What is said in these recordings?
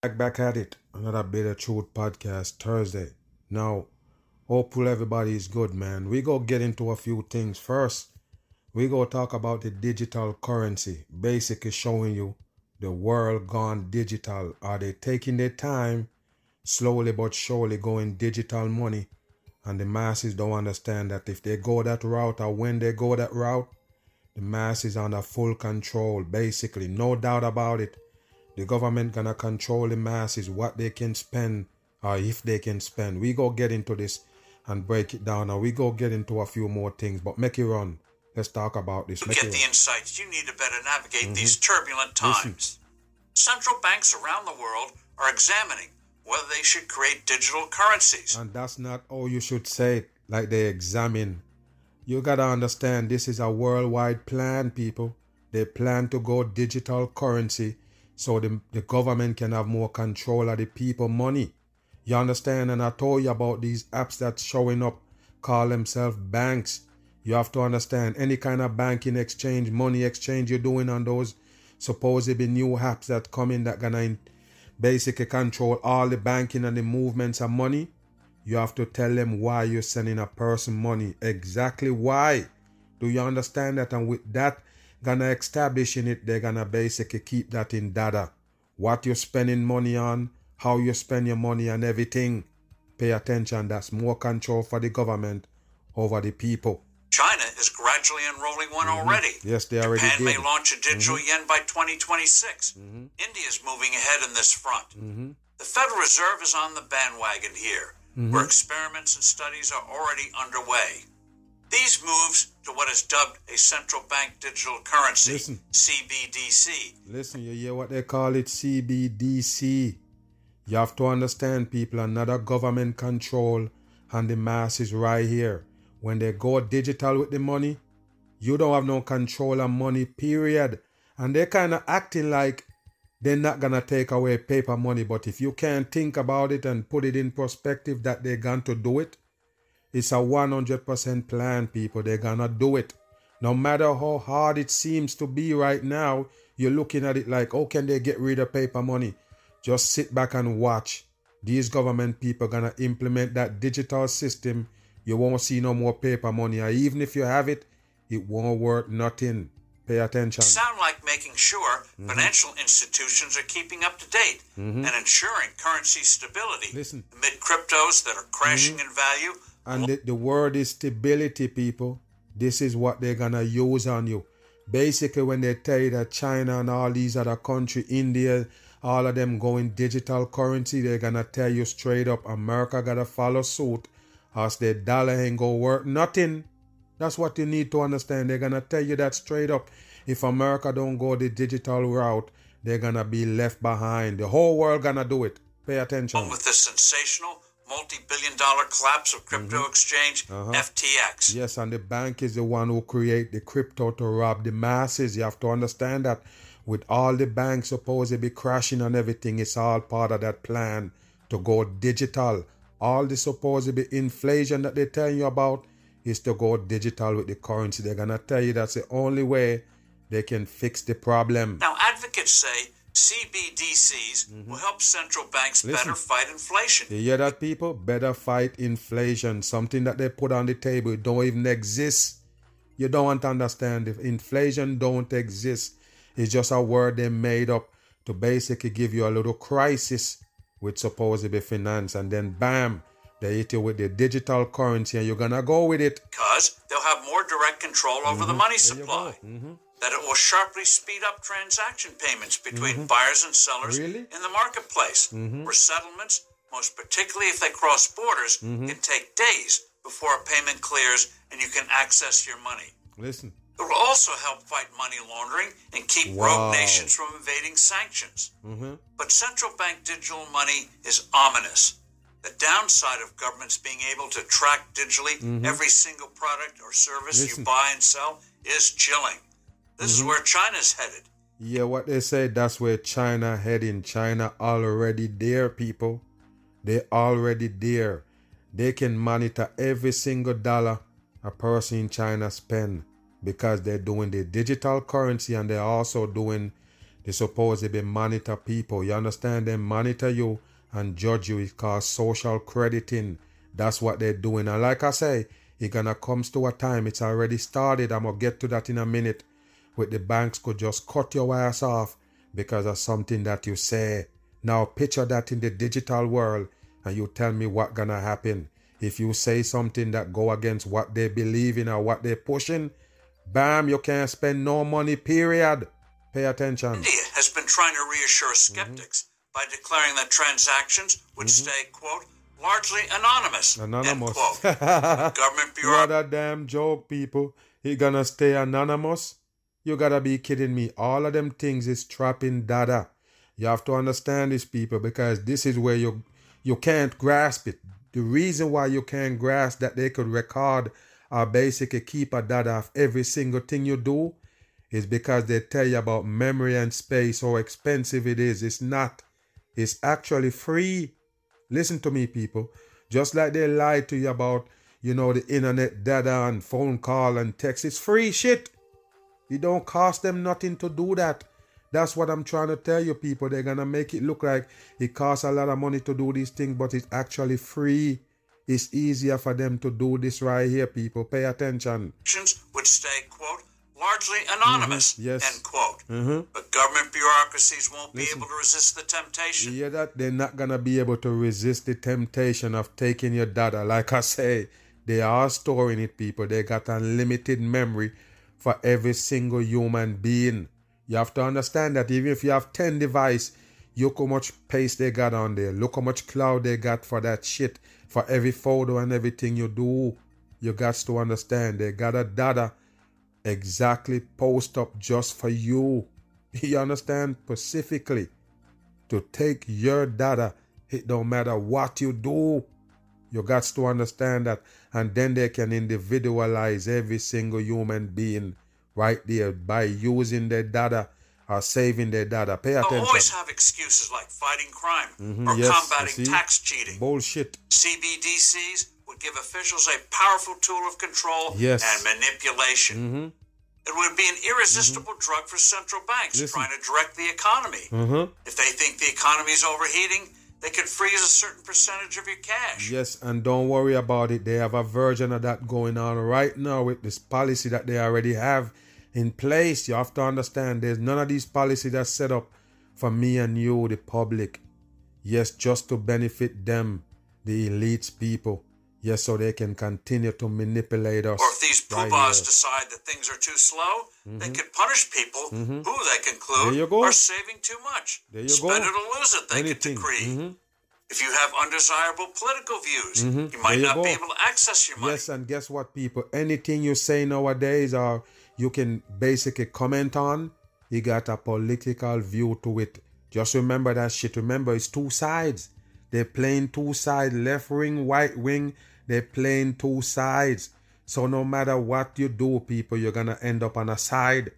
Back back at it. Another Bitter Truth podcast Thursday. Now, hopefully everybody is good, man. We go get into a few things first. We go talk about the digital currency, basically showing you the world gone digital. Are they taking their time, slowly but surely going digital money? And the masses don't understand that if they go that route or when they go that route, the masses under full control, basically, no doubt about it. The government gonna control the masses, what they can spend or if they can spend. We go get into this and break it down, and we go get into a few more things. But make it run. Let's talk about this. To Make get the run. insights you need to better navigate Mm-hmm. these turbulent times. Central banks around the world are examining whether they should create digital currencies. And that's not all you should say it, like they examine. You gotta understand this is a worldwide plan, people. They plan to go digital currency so the, the government can have more control of the people money. You understand? And I told you about these apps that's showing up, call themselves banks. You have to understand any kind of banking exchange, money exchange you're doing on those supposedly new apps that come in that gonna basically control all the banking and the movements of money. You have to tell them why you're sending a person money. Exactly why. Do you understand that? And with that, gonna establishing it, they're gonna basically keep that in data. What you're spending money on, how you spend your money and everything. Pay attention. That's more control for the government over the people. China is gradually enrolling one already. Mm-hmm. Yes, they already Japan did. Mm-hmm. may launch a digital yen by 2026. India is moving ahead in this front. Mm-hmm. The Federal Reserve is on the bandwagon here, Mm-hmm. where experiments and studies are already underway. These moves to what is dubbed a central bank digital currency, Listen. CBDC, Listen, you hear what they call it CBDC. You have to understand, people, another government control and the masses right here. When they go digital with the money, you don't have no control of money, period. And they're kind of acting like they're not gonna take away paper money. But if you can't think about it and put it in perspective that they're going to do it, it's a 100% plan, people. They're gonna do it. No matter how hard it seems to be right now, you're looking at it like, oh, can they get rid of paper money? Just sit back and watch. These government people gonna implement that digital system. You won't see no more paper money. Or even if you have it, it won't work nothing. Pay attention. sound like making sure Mm-hmm. financial institutions are keeping up to date and ensuring currency stability Listen. Mm-hmm. amid cryptos that are crashing in value. And the, the word is stability, people. This is what they're gonna use on you. Basically, when they tell you that China and all these other country, India, all of them going digital currency, they're gonna tell you straight up, America gotta follow suit, else their dollar ain't gonna work nothing. That's what you need to understand. They're gonna tell you that straight up. If America don't go the digital route, they're gonna be left behind. The whole world gonna do it. Pay attention. With the sensational multi-billion dollar collapse of crypto Mm-hmm. exchange Uh-huh. FTX. Yes, and the bank is the one who create the crypto to rob the masses. You have to understand that with all the banks supposed to be crashing and everything, it's all part of that plan to go digital. All the supposed to be inflation that they're telling you about is to go digital with the currency. They're gonna tell you that's the only way they can fix the problem. Now, advocates say CBDCs will help central banks Mm-hmm. Listen. better fight inflation. You hear that, people? Better fight inflation. Something that they put on the table don't even exist. You don't want to understand if inflation don't exist. It's just a word they made up to basically give you a little crisis with supposedly finance, and then bam, they hit you with the digital currency, and you're gonna go with it. because they'll have more direct control over the money Mm-hmm. There you go. That it will sharply speed up transaction payments between buyers and sellers Mm-hmm. Really? in the marketplace, where settlements, most particularly if they cross borders, Mm-hmm. can take days before a payment clears and you can access your money. Listen, It will also help fight money laundering and keep Wow. rogue nations from evading sanctions. Mm-hmm. But central bank digital money is ominous. The downside of governments being able to track digitally every single product or service Mm-hmm. Listen. you buy and sell is chilling. This Mm-hmm. is where China's headed. Yeah, what they say, that's where China heading. China already there, people. They already there. They can monitor every single dollar a person in China spend because they're doing the digital currency and they're also doing They supposed to be monitor people. You understand? They monitor you and judge you. It's called social crediting. That's what they're doing. And like I say, it gonna comes to a time. It's already started. I'm gonna get to that in a minute. With the banks could just cut your wires off because of something that you say. Now picture that in the digital world and you tell me what gonna happen. If you say something that go against what they believe in or what they're pushing, bam, you can't spend no money, period. Pay attention. India has been trying to reassure skeptics Mm-hmm. by declaring that transactions would stay, quote, largely anonymous. end Anonymous. quote. Government what bureaucracy a damn joke, people. He gonna stay anonymous? You gotta be kidding me. All of them things is trapping data. You have to understand this, people, because this is where you you can't grasp it. The reason why you can't grasp that they could record or basically keep a data of every single thing you do is because they tell you about memory and space, how expensive it is. It's not. It's actually free. Listen to me, people. Just like they lied to you about, you know, the internet data and phone call and text. It's free shit. It don't cost them nothing to do that. That's what I'm trying to tell you, people. They're gonna make it look like it costs a lot of money to do these things, but it's actually free. It's easier for them to do this right here, people. Pay attention. would stay, quote, largely anonymous, Mm-hmm. yes. end quote. Mm-hmm. But government bureaucracies won't be able to resist the temptation. You hear that? They're not gonna be able to resist the temptation of taking your data. Like I say, they are storing it, people. They got unlimited memory for every single human being. You have to understand that even if you have 10 device, look how much space they got on there. Look how much cloud they got for that shit. For every photo and everything you do. You got to understand they got a data exactly post up just for you. You understand? Specifically to take your data. It don't matter what you do. You got to understand that. And then they can individualize every single human being right there by using their data or saving their data. Pay They'll attention. always have excuses like fighting crime or yes, combating tax cheating. Bullshit. CBDCs would give officials a powerful tool of control Yes. and manipulation. Mm-hmm. It would be an irresistible drug for central banks Listen. trying to direct the economy. Mm-hmm. If they think the economy is overheating, they could freeze a certain percentage of your cash. Yes, and don't worry about it. They have a version of that going on right now with this policy that they already have in place. You have to understand there's none of these policies that's set up for me and you, the public. Yes, just to benefit them, the elites people. Yes, so they can continue to manipulate us. Or if these right poobahs here. decide that things are too slow, they can punish people who they conclude There you go. are saving too much. There you Spend go. it or lose it, they Anything. could decree. Mhm. If you have undesirable political views, you might Mm-hmm. You not be able to access your money. Yes, and guess what, people? Anything you say nowadays, or you can basically comment on, you got a political view to it. Just remember that shit. Remember, it's two sides. They're playing two sides, left wing, right wing. They're playing two sides. So no matter what you do, people, you're gonna end up on a side.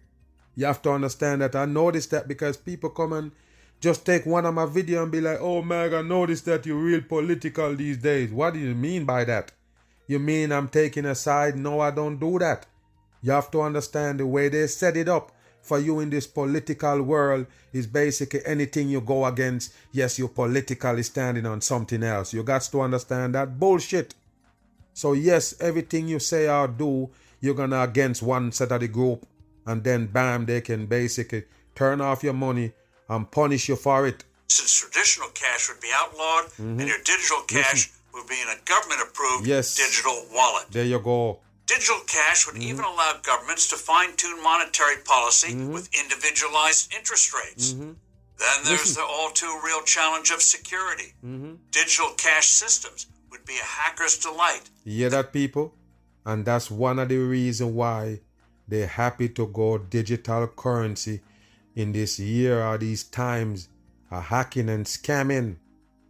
You have to understand that. I noticed that because people come and just take one of my video and be like, "Oh, Meg, I noticed that you're real political these days." What do you mean by that? You mean I'm taking a side? No, I don't do that. You have to understand the way they set it up for you in this political world is basically anything you go against. Yes, you're politically standing on something else. You got to understand that bullshit. So yes, everything you say or do, you're gonna against one set of the group, and then bam, they can basically turn off your money and punish you for it. Since traditional cash would be outlawed and your digital cash would be in a government approved Mm-hmm. Yes. digital wallet. There you go. Digital cash Mm-hmm. would even allow governments to fine tune monetary policy with individualized interest rates. Then there's Mm-hmm. Listen. the all too real challenge of security. Mm-hmm. Digital cash systems would be a hacker's delight. You hear that, people? And that's one of the reasons why they're happy to go digital currency in this year or these times are hacking and scamming.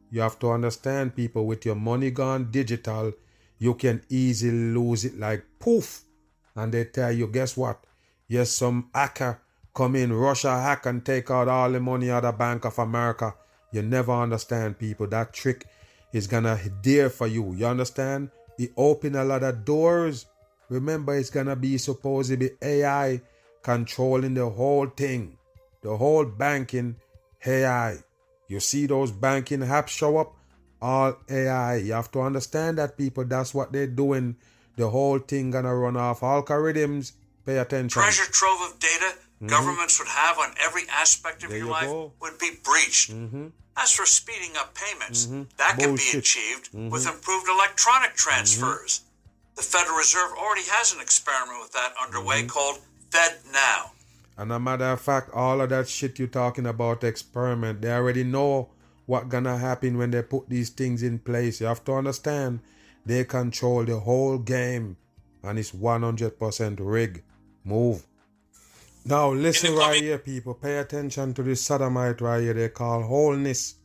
You have to understand, people, with your money gone digital, you can easily lose it like poof. And they tell you, guess what? Yes, some hacker come in, Russia hack and take out all the money out of Bank of America. You never understand, people. That trick is gonna dare for you. You understand? It open a lot of doors. Remember, it's gonna be supposed to be AI controlling the whole thing. The whole banking AI. You see those banking apps show up? All AI. You have to understand that people, that's what they're doing. The whole thing gonna run off algorithms. Pay attention. Treasure trove of data governments would have on every aspect of Mm-hmm. There your you life go. Mm-hmm. would be breached. As for speeding up payments, that can be Bullshit. Mm-hmm. achieved with improved electronic transfers. The Federal Reserve already has an experiment with that underway Mm-hmm. called Fed Now. And a matter of fact, all of that shit you're talking about experiment, they already know what gonna happen when they put these things in place. You have to understand, they control the whole game, and it's 100% rig. Move. Now listen right here, people. Pay attention to this sodomite right here. They call Holness.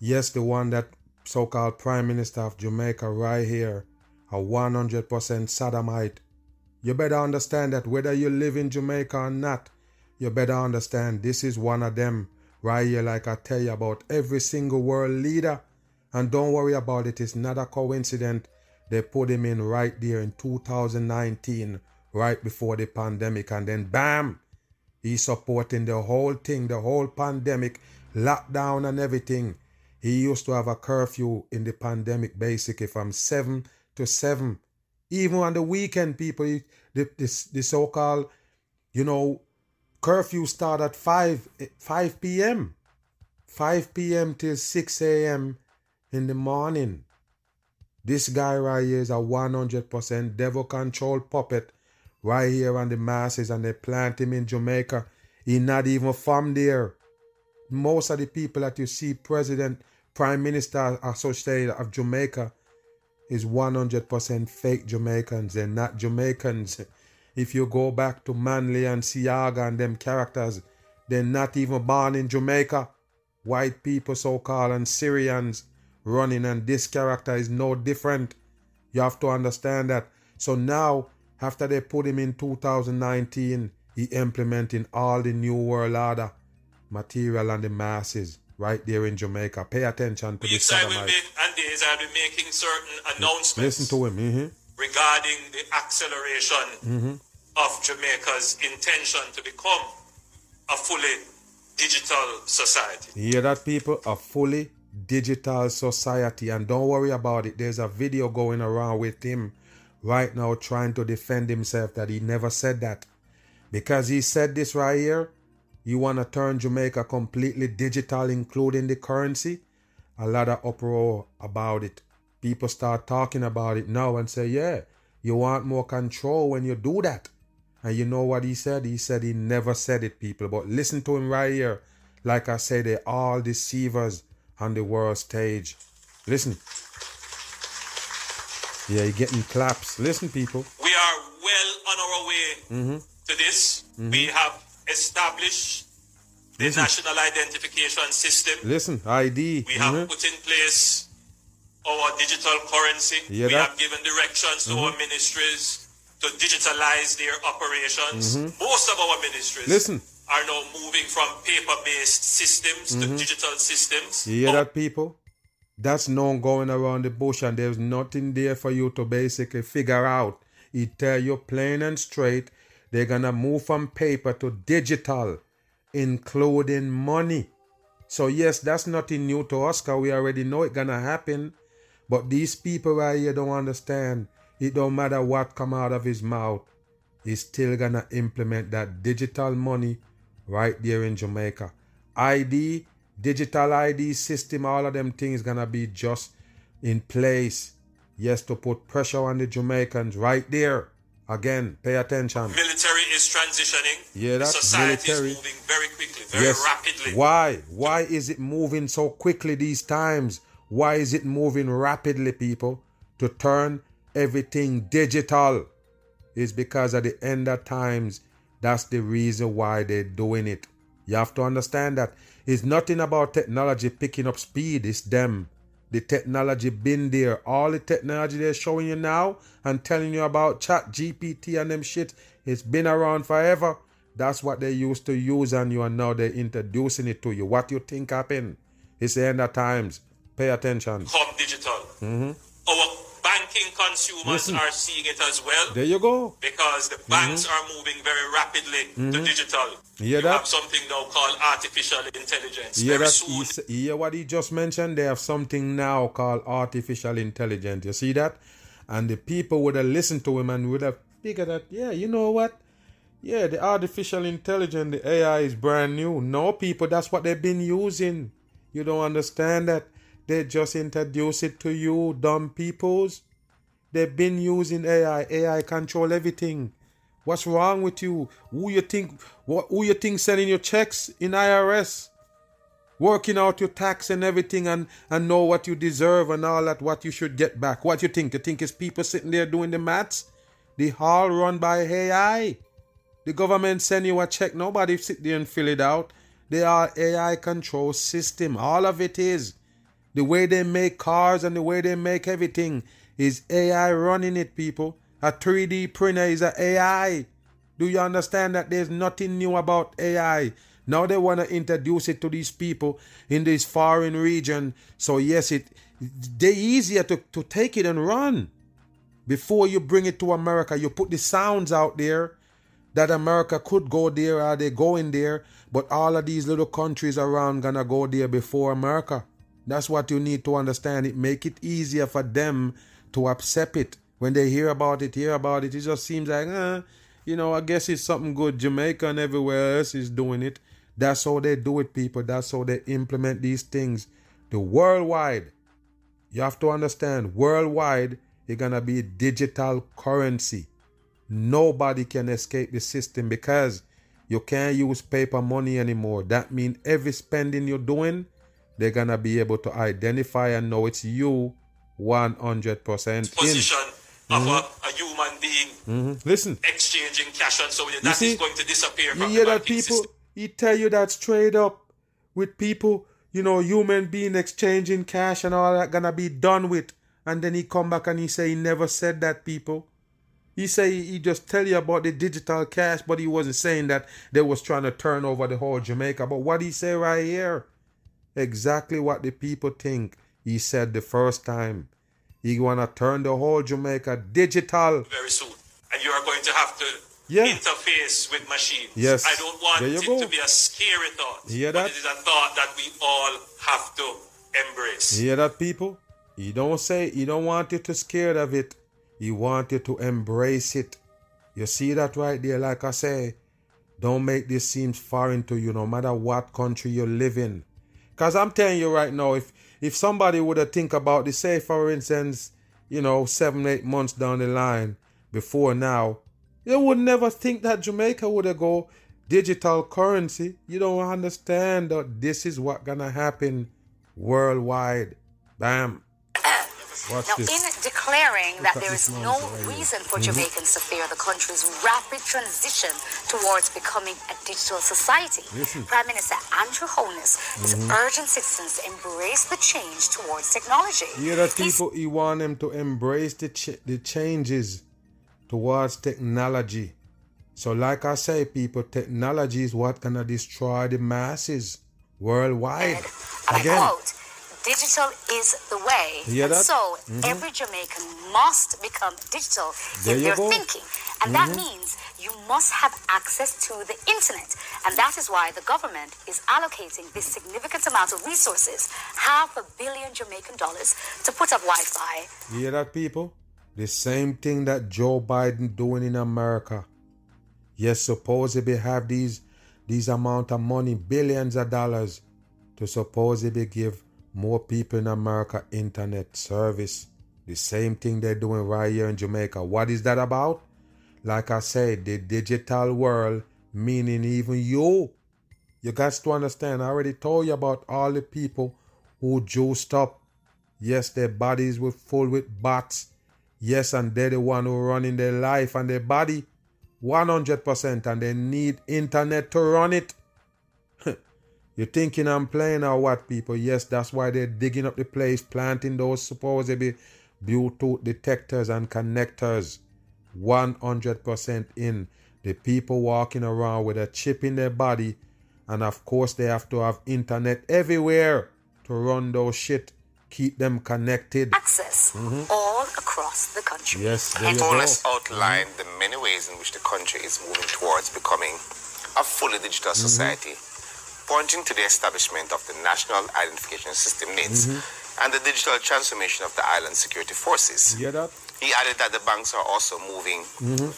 Yes, the one that so-called Prime Minister of Jamaica right here, a 100% sodomite. You better understand that whether you live in Jamaica or not, you better understand this is one of them right here, like I tell you about every single world leader. And don't worry about it, it's not a coincidence. They put him in right there in 2019, right before the pandemic, and then bam, he's supporting the whole thing, the whole pandemic, lockdown and everything. He used to have a curfew in the pandemic, basically from 7 to 7 even on the weekend, people, the, the, the so-called, you know, curfew start at 5, 5 p.m. 5 p.m. till 6 a.m. in the morning. This guy right here is a 100% devil controlled puppet right here on the masses and they plant him in Jamaica. He not even from there. Most of the people that you see, President, Prime Minister Associated of Jamaica, is 100% fake Jamaicans. They're not Jamaicans. If you go back to Manley and Seaga and them characters, they're not even born in Jamaica. White people, so called, and Syrians running, and this character is no different. You have to understand that. So now, after they put him in 2019, he implementing all the New World Order material on the masses right there in Jamaica. Pay attention to the Weeks I will make, and days I'll be making certain announcements Listen to him. mhm. Regarding the acceleration Mm-hmm. of Jamaica's intention to become a fully digital society. You hear that, people? A fully digital society. And don't worry about it. There's a video going around with him right now trying to defend himself that he never said that. Because he said this right here. You want to turn Jamaica completely digital, including the currency? A lot of uproar about it. People start talking about it now and say, yeah, you want more control when you do that. And you know what he said? He said he never said it, people. But listen to him right here. Like I said, they're all deceivers on the world stage. Listen. Yeah, you're getting claps. Listen, people. We are well on our way Mm-hmm. to this. We have established the Listen. national identification system. Listen, ID. We have Mhm. put in place our digital currency. We have given directions to our ministries to digitalize their operations. Most of our ministries Mm-hmm. Listen. are now moving from paper-based systems to digital systems. Mm-hmm. You hear But that, people? That's known going around the bush, and there's nothing there for you to basically figure out. He tell you plain and straight, they're gonna move from paper to digital, including money. So yes, that's nothing new to us, cause we already know it gonna happen. But these people right here don't understand. It don't matter what come out of his mouth. He's still gonna implement that digital money right there in Jamaica. ID, digital ID system, all of them things gonna be just in place. Yes, to put pressure on the Jamaicans right there. Again, pay attention. military is transitioning. Yeah, The that's society military. is moving very quickly, very yes. rapidly. Why? Why is it moving so quickly these times? Why is it moving rapidly, people? To turn everything digital. It's because at the end of times, that's the reason why they're doing it. You have to understand that it's nothing about technology picking up speed, it's them. The technology been there. All the technology they're showing you now and telling you about ChatGPT and them shit, it's been around forever. That's what they used to use and you and now they're introducing it to you. What you think happened? It's the end of times. Pay attention. Come digital. Mm-hmm. Our banking consumers Listen. are seeing it as well There you go. because the banks are moving very rapidly to digital. Hear you that? have something now called artificial intelligence. You hear, very that? soon, He, you hear what he just mentioned? They have something now called artificial intelligence. You see that? And the people would have listened to him and would have figured that, yeah, you know what? Yeah, the artificial intelligence, the AI is brand new. No, people, that's what they've been using. You don't understand that. They just introduce it to you, dumb peoples. They've been using AI. AI control everything. What's wrong with you? Who you think? What? Who you think sending your checks in IRS? Working out your tax and everything, and and know what you deserve and all that. What you should get back. What you think? You think it's people sitting there doing the maths? The hall run by AI. The government send you a check. Nobody sit there and fill it out. They are AI control system. All of it is. The way they make cars and the way they make everything is AI running it, people. A 3D printer is a AI. Do you understand that there's nothing new about AI? Now they want to introduce it to these people in this foreign region. So yes, it they easier to, to take it and run. Before you bring it to America, you put the sounds out there that America could go there are they going there, but all of these little countries around gonna go there before America. That's what you need to understand. It make it easier for them to accept it. When they hear about it, hear about it, it just seems like, uh, you know, I guess it's something good. Jamaica and everywhere else is doing it. That's how they do it, people. That's how they implement these things. The worldwide, you have to understand, worldwide, it's gonna be digital currency. Nobody can escape the system because you can't use paper money anymore. That means every spending you're doing, they're gonna be able to identify and know it's you 100% in. position of Mm-hmm. a, a human being Listen, exchanging cash and so on. That is see? going to disappear you from hear the that people? system. He tell you that straight up with people, you know, human being exchanging cash and all that gonna be done with. And then he come back and he say he never said that, people. He say he just tell you about the digital cash, but he wasn't saying that they was trying to turn over the whole Jamaica. But what he say right here, exactly what the people think. He said the first time. He wanna turn the whole Jamaica digital. very soon. And you are going to have to Yeah. interface with machines. Yes. I don't want you it go. to be a scary thought. You hear but that? it is a thought that we all have to embrace. You hear that, people? He don't say he don't want you to scared of it. He want you to embrace it. You see that right there? Like I say, don't make this seem foreign to you, no matter what country you live in. Cause I'm telling you right now, if if somebody would have think about this, say for instance, you know, seven, eight months down the line before now, they would never think that Jamaica would have go digital currency. You don't understand that this is what gonna happen worldwide. Bam. Watch Now, this. in declaring that at there is no reason for Jamaicans to fear the country's rapid transition towards becoming a digital society. Prime Minister Andrew Holness is mm-hmm. urging citizens to embrace the change towards technology. You hear that He's people, he want them to embrace the, ch- the changes towards technology. So like I say, people, technology is what gonna destroy the masses worldwide. Again, quote, digital is the way. You hear and that? so mm-hmm. every Jamaican must become digital There in their go. thinking. And that mm-hmm. means you must have access to the internet. And that is why the government is allocating this significant amount of resources, half a billion Jamaican dollars, to put up Wi Fi. you hear that people? The same thing that Joe Biden doing in America. Yes, supposedly have these these amount of money, billions of dollars, to supposedly give more people in America internet service. The same thing they're doing right here in Jamaica. What is that about? Like I said, the digital world, meaning even you. You got to understand, I already told you about all the people who juiced up. Yes, their bodies were full with bots. Yes, and they're the one who running their life and their body 100% and they need internet to run it. You thinking I'm playing or what, people? Yes, that's why they're digging up the place, planting those supposedly Bluetooth detectors and connectors. 100% in. The people walking around with a chip in their body, and of course, they have to have internet everywhere to run those shit. keep them connected. access all across the country. Yes, there And you go. Holness outlined the many ways in which the country is moving towards becoming a fully digital Mm-hmm. society, pointing to the establishment of the National Identification System NIDS Mm-hmm. and the digital transformation of the island security forces. Hear that? He added that the banks are also moving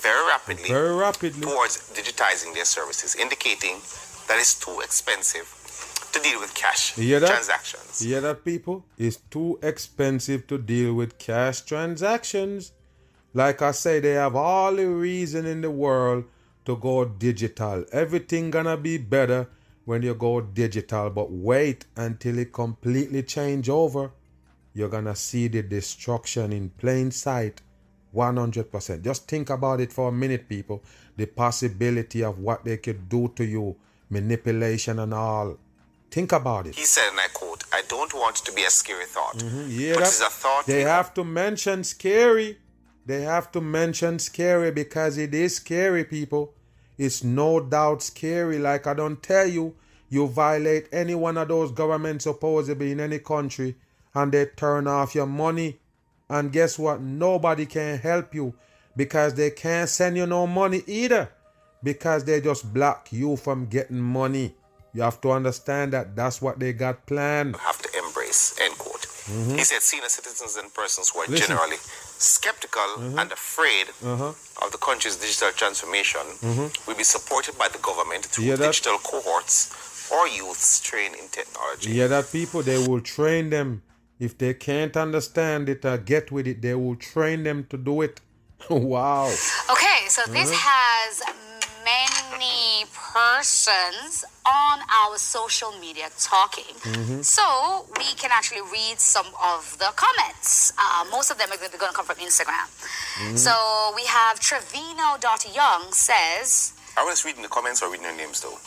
very rapidly Mm-hmm. Very rapidly. towards digitizing their services, indicating that it's too expensive to deal with cash You hear that? transactions. You hear that, people? It's too expensive to deal with cash transactions. Like I say, they have all the reason in the world to go digital. Everything gonna be better when you go digital. But wait until it completely change over. You're gonna see the destruction in plain sight. 100%. Just think about it for a minute, people. The possibility of what they could do to you, manipulation and all. Think about it. He said, and I quote, I don't want it to be a scary thought, Mm-hmm. Yeah, but it's a thought they have to mention scary. They have to mention scary because it is scary, people. It's no doubt scary. Like I don't tell you, you violate any one of those governments supposedly in any country, and they turn off your money. And guess what? Nobody can help you because they can't send you no money either because they just block you from getting money. You have to understand that that's what they got planned. have to embrace, end quote. He said senior citizens and persons who are Mm-hmm. Listen. Mm-hmm. generally skeptical and afraid Uh-huh. of the country's digital transformation will be supported by the government through Mm-hmm. digital cohorts or youths trained in technology. Yeah, that people they will train them. If they can't understand it or get with it, they will train them to do it. wow. Okay, so this has many persons on our social media talking. So we can actually read some of the comments. Uh, most of them are going to come from Instagram. So we have Trevino.young says, I was reading the comments or reading the names though.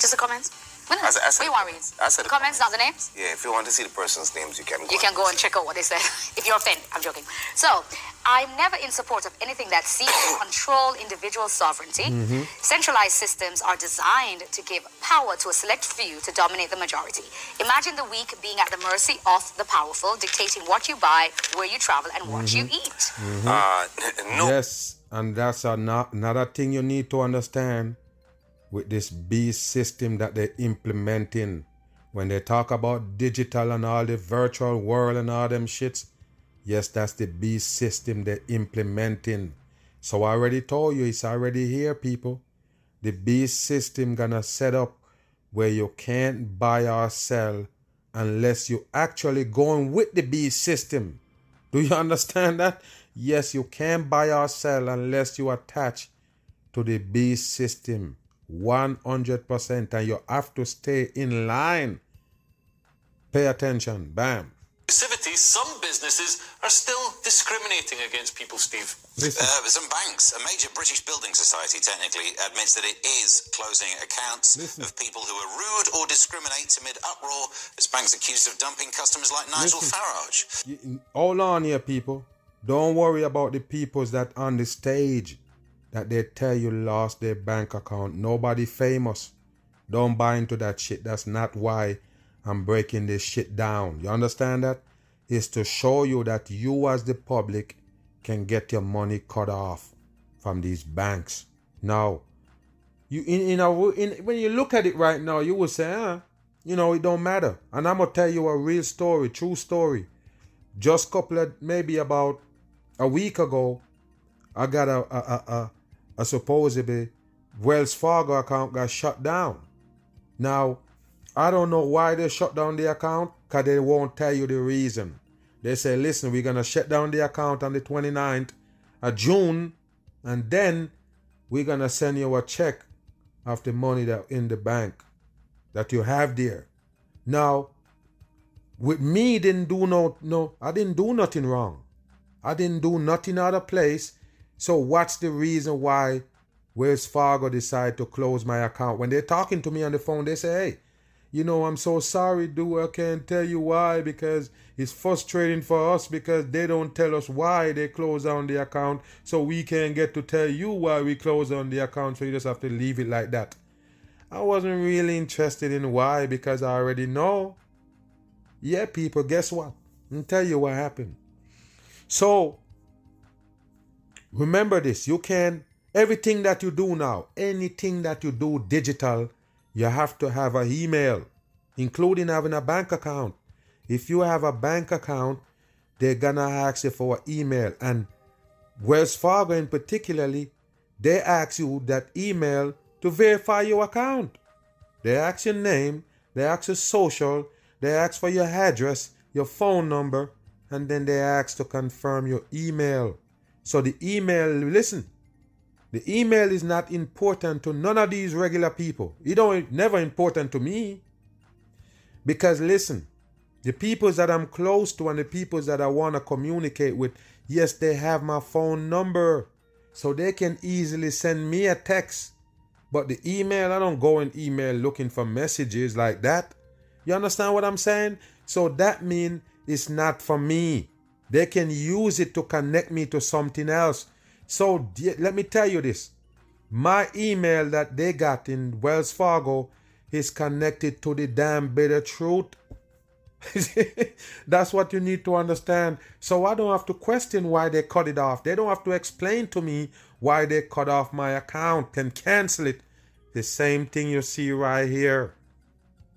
just the comments? What I said- I what said do you the want to read? comments. I said the the comments, not the names? Yeah, if you want to see the person's names, you can go. You can go and check out what they said if you're offended. I'm joking. So, I'm never in support of anything that seeks to control individual sovereignty. Mm-hmm. Centralized systems are designed to give power to a select few to dominate the majority. Imagine the weak being at the mercy of the powerful, dictating what you buy, where you travel, and what you mm-hmm. eat. Mm-hmm. Uh, no, Yes, and that's another thing you need to understand with this beast system that they're implementing. When they talk about digital and all the virtual world and all them shits, yes, that's the beast system they're implementing. So I already told you it's already here, people. The beast system gonna set up where you can't buy or sell unless you actually going with the beast system. Do you understand that? Yes, you can't buy or sell unless you attach to the beast system 100% and you have to stay in line. Pay attention. Bam. Inclusivity, some businesses are still discriminating against people, Steve. Uh, some banks, a major British building society technically, admits that it is closing accounts Listen. of people who are rude or discriminate amid uproar as banks accused of dumping customers like Nigel Listen. Farage. You- Hold on here, people. Don't worry about the peoples that on the stage that they tell you lost their bank account. Nobody famous. Don't buy into that shit. That's not why I'm breaking this shit down. You understand that? It's to show you that you as the public can get your money cut off from these banks. Now, you in in, a, in when you look at it right now, you will say, ah, you know, it don't matter. And I'm gonna tell you a real story, true story. Just couple of maybe about a week ago, I got a a a, a, a supposedly Wells Fargo account got shut down. Now, I don't know why they shut down the account, because they won't tell you the reason. They say, listen, we're gonna shut down the account on the 29th of June, and then we're gonna send you a check of the money that in the bank that you have there. Now, with me didn't do no no I didn't do nothing wrong. I didn't do nothing other place. So what's the reason why Wells Fargo decided to close my account? When they're talking to me on the phone, they say, Hey, you know, I'm so sorry, dude. I can't tell you why because it's frustrating for us because they don't tell us why they close down the account. So we can't get to tell you why we close down the account. So you just have to leave it like that. I wasn't really interested in why because I already know. Yeah, people, guess what? I'll tell you what happened. So remember this you can everything that you do now, anything that you do digital, you have to have an email, including having a bank account. If you have a bank account, they're gonna ask you for an email. And Wells Fargo in particularly, they ask you that email to verify your account. They ask your name, they ask your social, they ask for your address, your phone number, and then they ask to confirm your email. So the email, listen, the email is not important to none of these regular people. It don't never important to me. Because listen, the people that I'm close to and the people that I want to communicate with, yes, they have my phone number. So they can easily send me a text. But the email, I don't go in email looking for messages like that. You understand what I'm saying? So that means it's not for me. They can use it to connect me to something else. So let me tell you this. My email that they got in Wells Fargo is connected to the damn bitter truth. That's what you need to understand. So I don't have to question why they cut it off. They don't have to explain to me why they cut off my account and cancel it. The same thing you see right here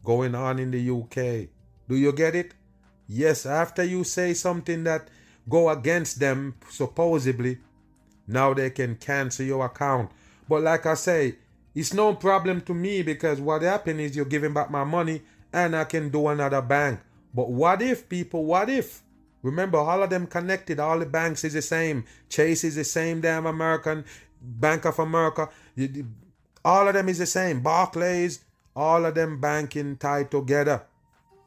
going on in the UK. Do you get it? Yes, after you say something that go against them supposedly, now they can cancel your account. But like I say, it's no problem to me because what happened is you're giving back my money and I can do another bank. But what if, people, what if? Remember, all of them connected. All the banks is the same. Chase is the same damn American. Bank of America. All of them is the same. Barclays. All of them banking tied together.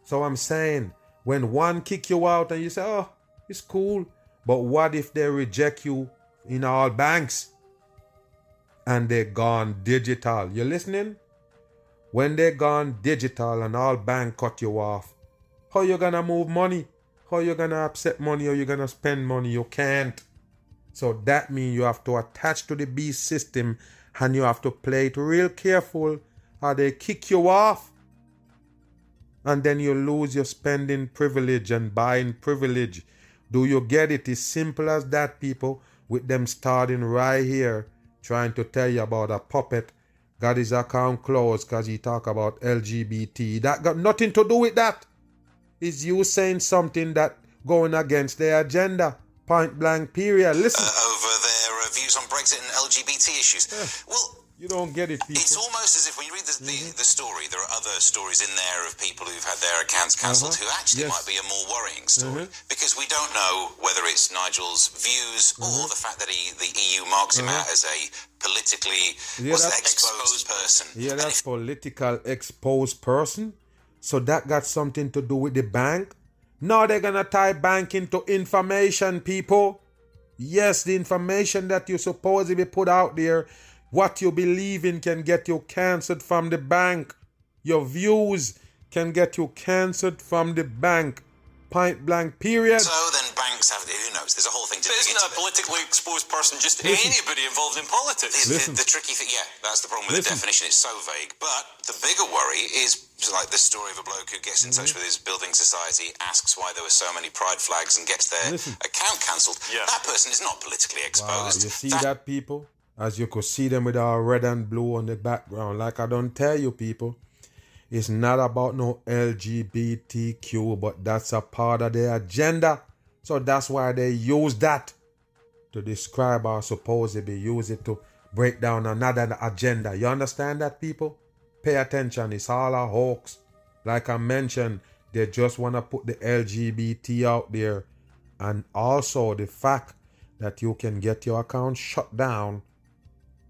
So I'm saying, when one kick you out and you say, oh, it's cool. But what if they reject you in all banks and they gone digital? You listening? When they gone digital and all bank cut you off, how you gonna move money? How you gonna accept money or you gonna spend money? You can't. So that means you have to attach to the B system and you have to play it real careful or they kick you off. And then you lose your spending privilege and buying privilege. Do you get it? It's simple as that, people. With them starting right here, trying to tell you about a puppet got his account closed because he talk about LGBT. That got nothing to do with that is you saying something that going against their agenda. Point blank, period. Listen. Uh, over their uh, views on Brexit and LGBT issues. Yeah. Well, you don't get it, people. It's almost as if when you read the, the, mm-hmm. the, story, there are other stories in there of people who've had their accounts cancelled uh-huh. who actually yes. might be a more worrying story. Mm-hmm. Because we don't know whether it's Nigel's views mm-hmm. or the fact that he, the EU marks him out as a politically yeah, exposed person. Yeah, that's if, political exposed person. So that got something to do with the bank. Now they're gonna tie banking to information, people. Yes, the information that you supposedly put out there, what you believe in can get you cancelled from the bank. Your views can get you cancelled from the bank. Point blank, period. So then banks have, who knows, there's a whole thing to But isn't a politically exposed person just Listen. anybody involved in politics? The, the, the, tricky thing, yeah, that's the problem with Listen. the definition, it's so vague. But the bigger worry is like the story of a bloke who gets in mm-hmm. touch with his building society, asks why there were so many pride flags, and gets their Listen. account cancelled. Yeah. That person is not politically exposed. Wow, you see that, that people? As you could see them with our red and blue on the background. Like I don't tell you people it's not about no LGBTQ, but that's a part of their agenda. So that's why they use that to describe or supposedly use it to break down another agenda. You understand that, people? Pay attention. It's all a hoax. Like I mentioned, they just want to put the LGBT out there. And also the fact that you can get your account shut down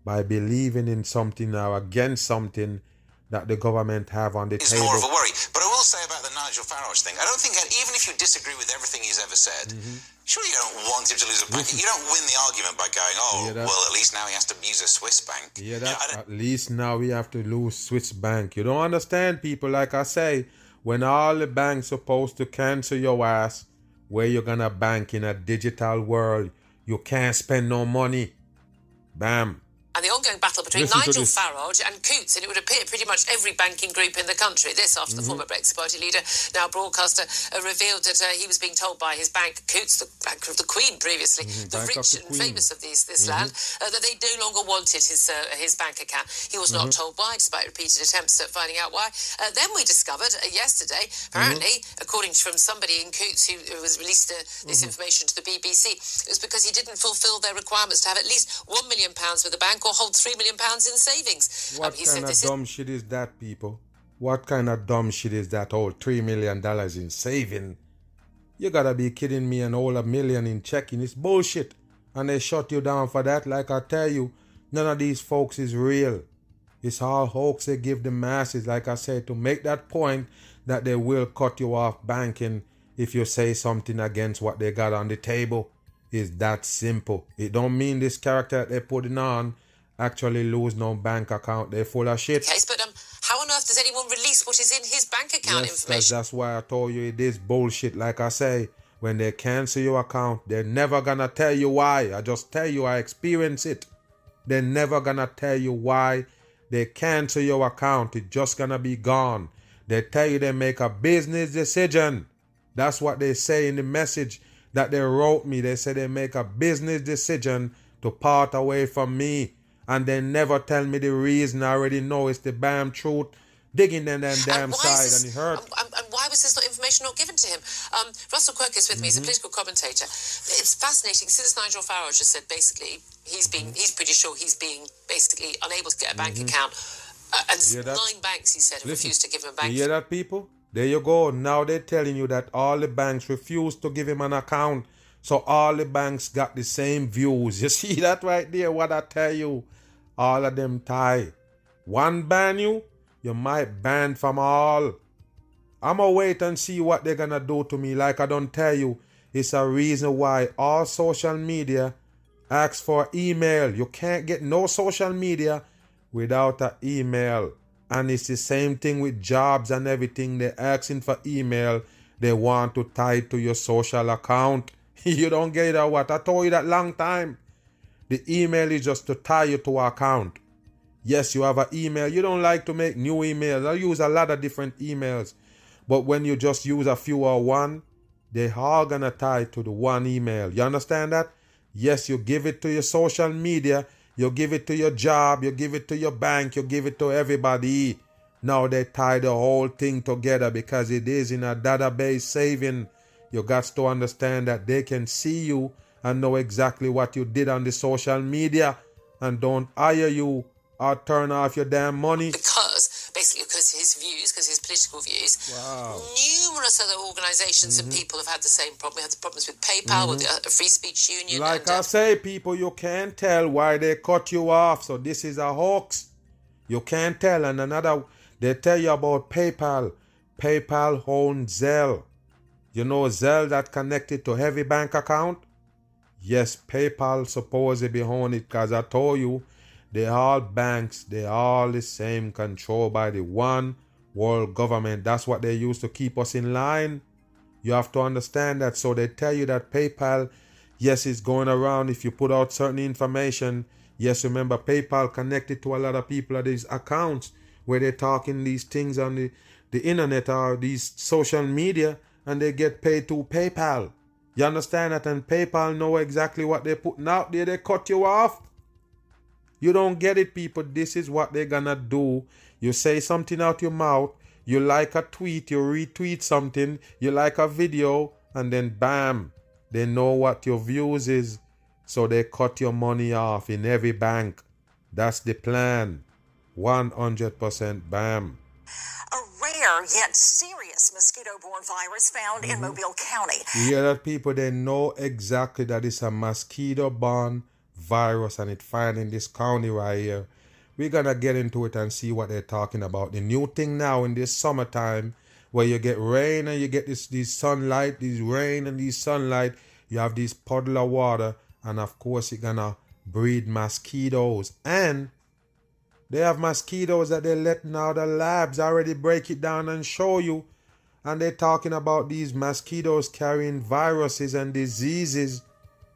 by believing in something or against something that the government have on the it's table. It's more of a worry. But I will say about the Nigel Farage thing, I don't think, even if you disagree with everything he's ever said, mm-hmm. surely you don't want him to lose a bank. You don't win the argument by going, oh, well, at least now he has to use a Swiss bank. Yeah, that, you know, at least now we have to lose Swiss bank. You don't understand, people. Like I say, when all the banks are supposed to cancel your ass, where you're gonna bank in a digital world, you can't spend no money. Bam. The ongoing battle between Nigel. Farage and Coutts, and it would appear pretty much every banking group in the country. This after the Mm-hmm. former Brexit Party leader, now broadcaster, uh, revealed that uh, he was being told by his bank, Coutts, the banker of the Queen previously, the Mm-hmm. Bank rich the and Queen. Mm-hmm. famous of these, this land, uh, that they no longer wanted his uh, his bank account. He was not Mm-hmm. told why, despite repeated attempts at finding out why. Uh, then we discovered uh, yesterday, apparently, Mm-hmm. according to from somebody in Coutts who who was released uh, this Mm-hmm. information to the BBC, it was because he didn't fulfil their requirements to have at least one million pounds with the bank or hold three million pounds in savings. Um, What he kind said of this is dumb shit is that, people? What kind of dumb shit is that? Hold three million dollars in saving? You gotta be kidding me and hold a million in checking. It's bullshit. And they shut you down for that. Like I tell you, none of these folks is real. It's all hoax they give the masses, like I said, to make that point that they will cut you off banking if you say something against what they got on the table. Is that simple. It don't mean this character they're putting on actually lose no bank account. They're full of shit. case, but um, how on earth does anyone release what is in his bank account Yes, information? that's why I told you it is bullshit. Like I say, when they cancel your account, they're never gonna tell you why. I just tell you I experience it. They're never gonna tell you why they cancel your account. It's just gonna be gone. They tell you they make a business decision. That's what they say in the message that they wrote me. They say they make a business decision to part away from me. And they never tell me the reason. I already know it's the damn truth. Digging in them damn, side is and this, it hurt. And, and- why was this not information not given to him? Um, Russell Quirk is with me. He's a Mm-hmm. political commentator. It's fascinating since Nigel Farage has said basically he's being Mm-hmm. he's pretty sure he's being basically unable to get a bank account, uh, and nine banks he said have Listen, refused to give him a bank. You hear that, people? There you go. Now they're telling you that all the banks refuse to give him an account. So all the banks got the same views. You see that right there? What I tell you? All of them tie. One ban you, you might ban from all. I'ma wait and see what they're gonna do to me. Like I don't tell you, it's a reason why all social media asks for email. You can't get no social media without an email. And it's the same thing with jobs and everything. They're asking for email. They want to tie to your social account. you don't get it or what? I told you that long time. The email is just to tie you to account. Yes, you have an email. You don't like to make new emails. I use a lot of different emails. But when you just use a few or one, they all gonna tie to the one email. You understand that? Yes, you give it to your social media, you give it to your job, you give it to your bank, you give it to everybody. Now they tie the whole thing together because it is in a database saving. You got to understand that they can see you and know exactly what you did on the social media and don't hire you or turn off your damn money. because basically because his views, because his political views. Numerous other organizations Mm-hmm. and people have had the same problem. We had the problems with PayPal, with the uh, Free Speech Union. Like and, uh, I say, people, you can't tell why they cut you off. So this is a hoax. You can't tell. And another, they tell you about PayPal. PayPal owns Zelle. You know Zelle that connected to heavy bank account? Yes, PayPal supposedly own it because I told you they all banks, they all the same controlled by the one world government. That's what they use to keep us in line. You have to understand that. So they tell you that PayPal, yes, is going around if you put out certain information. Yes, remember PayPal connected to a lot of people at these accounts where they're talking these things on the, the internet or these social media and they get paid to PayPal. You understand that? And PayPal know exactly what they're putting out there. They cut you off. You don't get it, people. This is what they're gonna do. You say something out your mouth, you like a tweet, you retweet something, you like a video, and then bam, they know what your views is. So they cut your money off in every bank. That's the plan. 100% bam. Rare yet serious mosquito borne virus found in mm-hmm. Mobile County. You hear that people they know exactly that it's a mosquito borne virus and it found in this county right here. We're gonna get into it and see what they're talking about. The new thing now in this summertime where you get rain and you get this these sunlight, these rain and these sunlight, you have this puddle of water, and of course it's gonna breed mosquitoes. And they have mosquitoes that they're letting out the labs already break it down and show you and they're talking about these mosquitoes carrying viruses and diseases.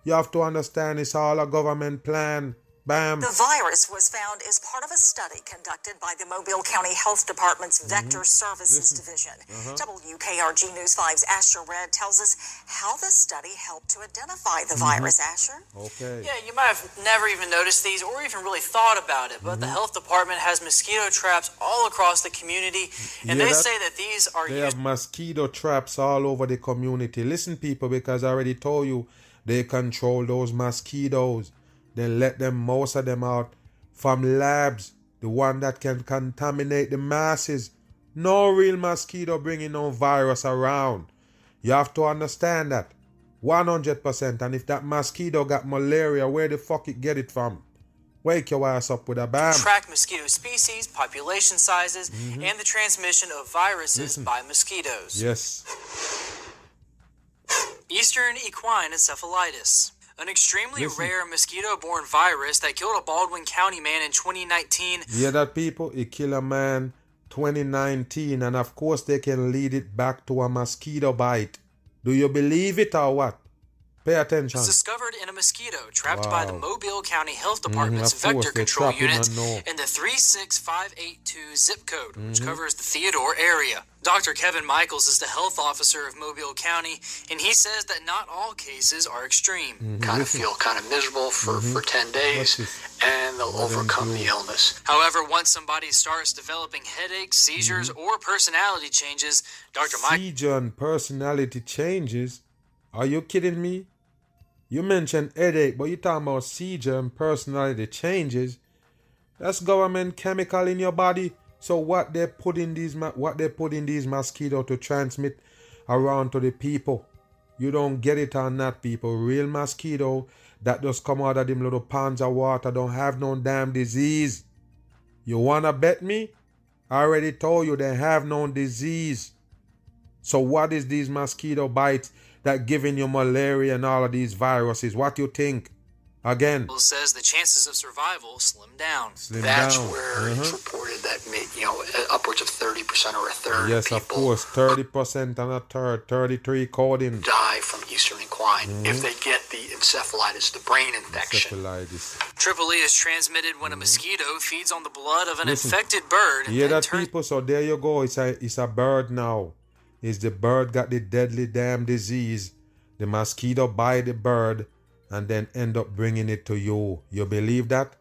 You have to understand it's all a government plan Bam. The virus was found as part of a study conducted by the Mobile County Health Department's Mm-hmm. Vector Services Division. Uh-huh. WKRG News 5's Asher Red tells us how the study helped to identify the Mm-hmm. virus, Asher. Okay. Yeah, you might have never even noticed these or even really thought about it, but the Mm-hmm. health department has mosquito traps all across the community, and Yeah, they that- say that these are They used have mosquito traps all over the community. Listen, people, because I already told you they control those mosquitoes. Then let them, most of them out from labs, the one that can contaminate the masses. No real mosquito bringing no virus around. You have to understand that. 100%. And if that mosquito got malaria, where the fuck it get it from? Wake your ass up with a bam. track mosquito species, population sizes, Mm-hmm. and the transmission of viruses by mosquitoes. Yes. Eastern equine encephalitis. An extremely Listen. rare mosquito borne virus that killed a Baldwin County man in 2019 Yeah, that people, it kill a man 2019, and of course they can lead it back to a mosquito bite. Do you believe it or what? Pay attention. was discovered in a mosquito trapped by the Mobile County Health Department's of course, vector control unit and in the 36582 zip code, Mm-hmm. which covers the Theodore area. Dr. Kevin Michaels is the health officer of Mobile County, and he says that not all cases are extreme. kind of feel kind of miserable for, for 10 days and they'll overcome the illness. However, once somebody starts developing headaches, seizures, Mm-hmm. or personality changes, Dr. Michaels Seizure and personality changes. Are you kidding me? You mentioned headache, but you talking about seizure and personality changes. That's government chemical in your body. So what they put in these what they put in these mosquito to transmit around to the people. You don't get it on that people. Real mosquito that just come out of them little ponds of water don't have no damn disease. You wanna bet me? I already told you they have no disease. So what is these mosquito bites that giving you malaria and all of these viruses? What you think? Again, says the chances of survival slim down. slim That's down. where Uh-huh. it's reported that you know upwards of 30% or a third Yes, of of course, thirty percent and a third, thirty-three coding. die from eastern equine Mm-hmm. if they get the encephalitis, the brain infection. Encephalitis. Triple E is transmitted when a mosquito feeds on the blood of an Mm-hmm. Listen, infected bird. and You hear then that, turns- people? So there you go. It's a it's a bird now. Is the bird got the deadly damn disease? The mosquito bite the bird and then end up bringing it to you. You believe that?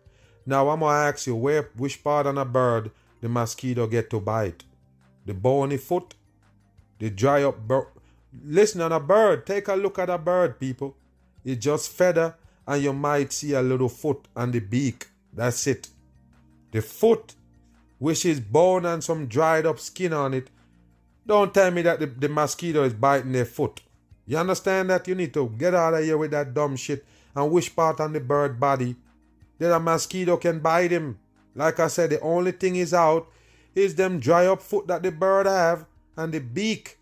Now I'm gonna ask you, where which part on a bird the mosquito get to bite? The bony foot, the dry up bird. Listen on a bird. Take a look at a bird, people. It's just feather, and you might see a little foot and the beak. That's it. The foot, which is bone and some dried up skin on it. Don't tell me that the, the mosquito is biting their foot. You understand that? You need to get out of here with that dumb shit and which part on the bird body that a mosquito can bite him. Like I said, the only thing is out is them dry up foot that the bird have and the beak.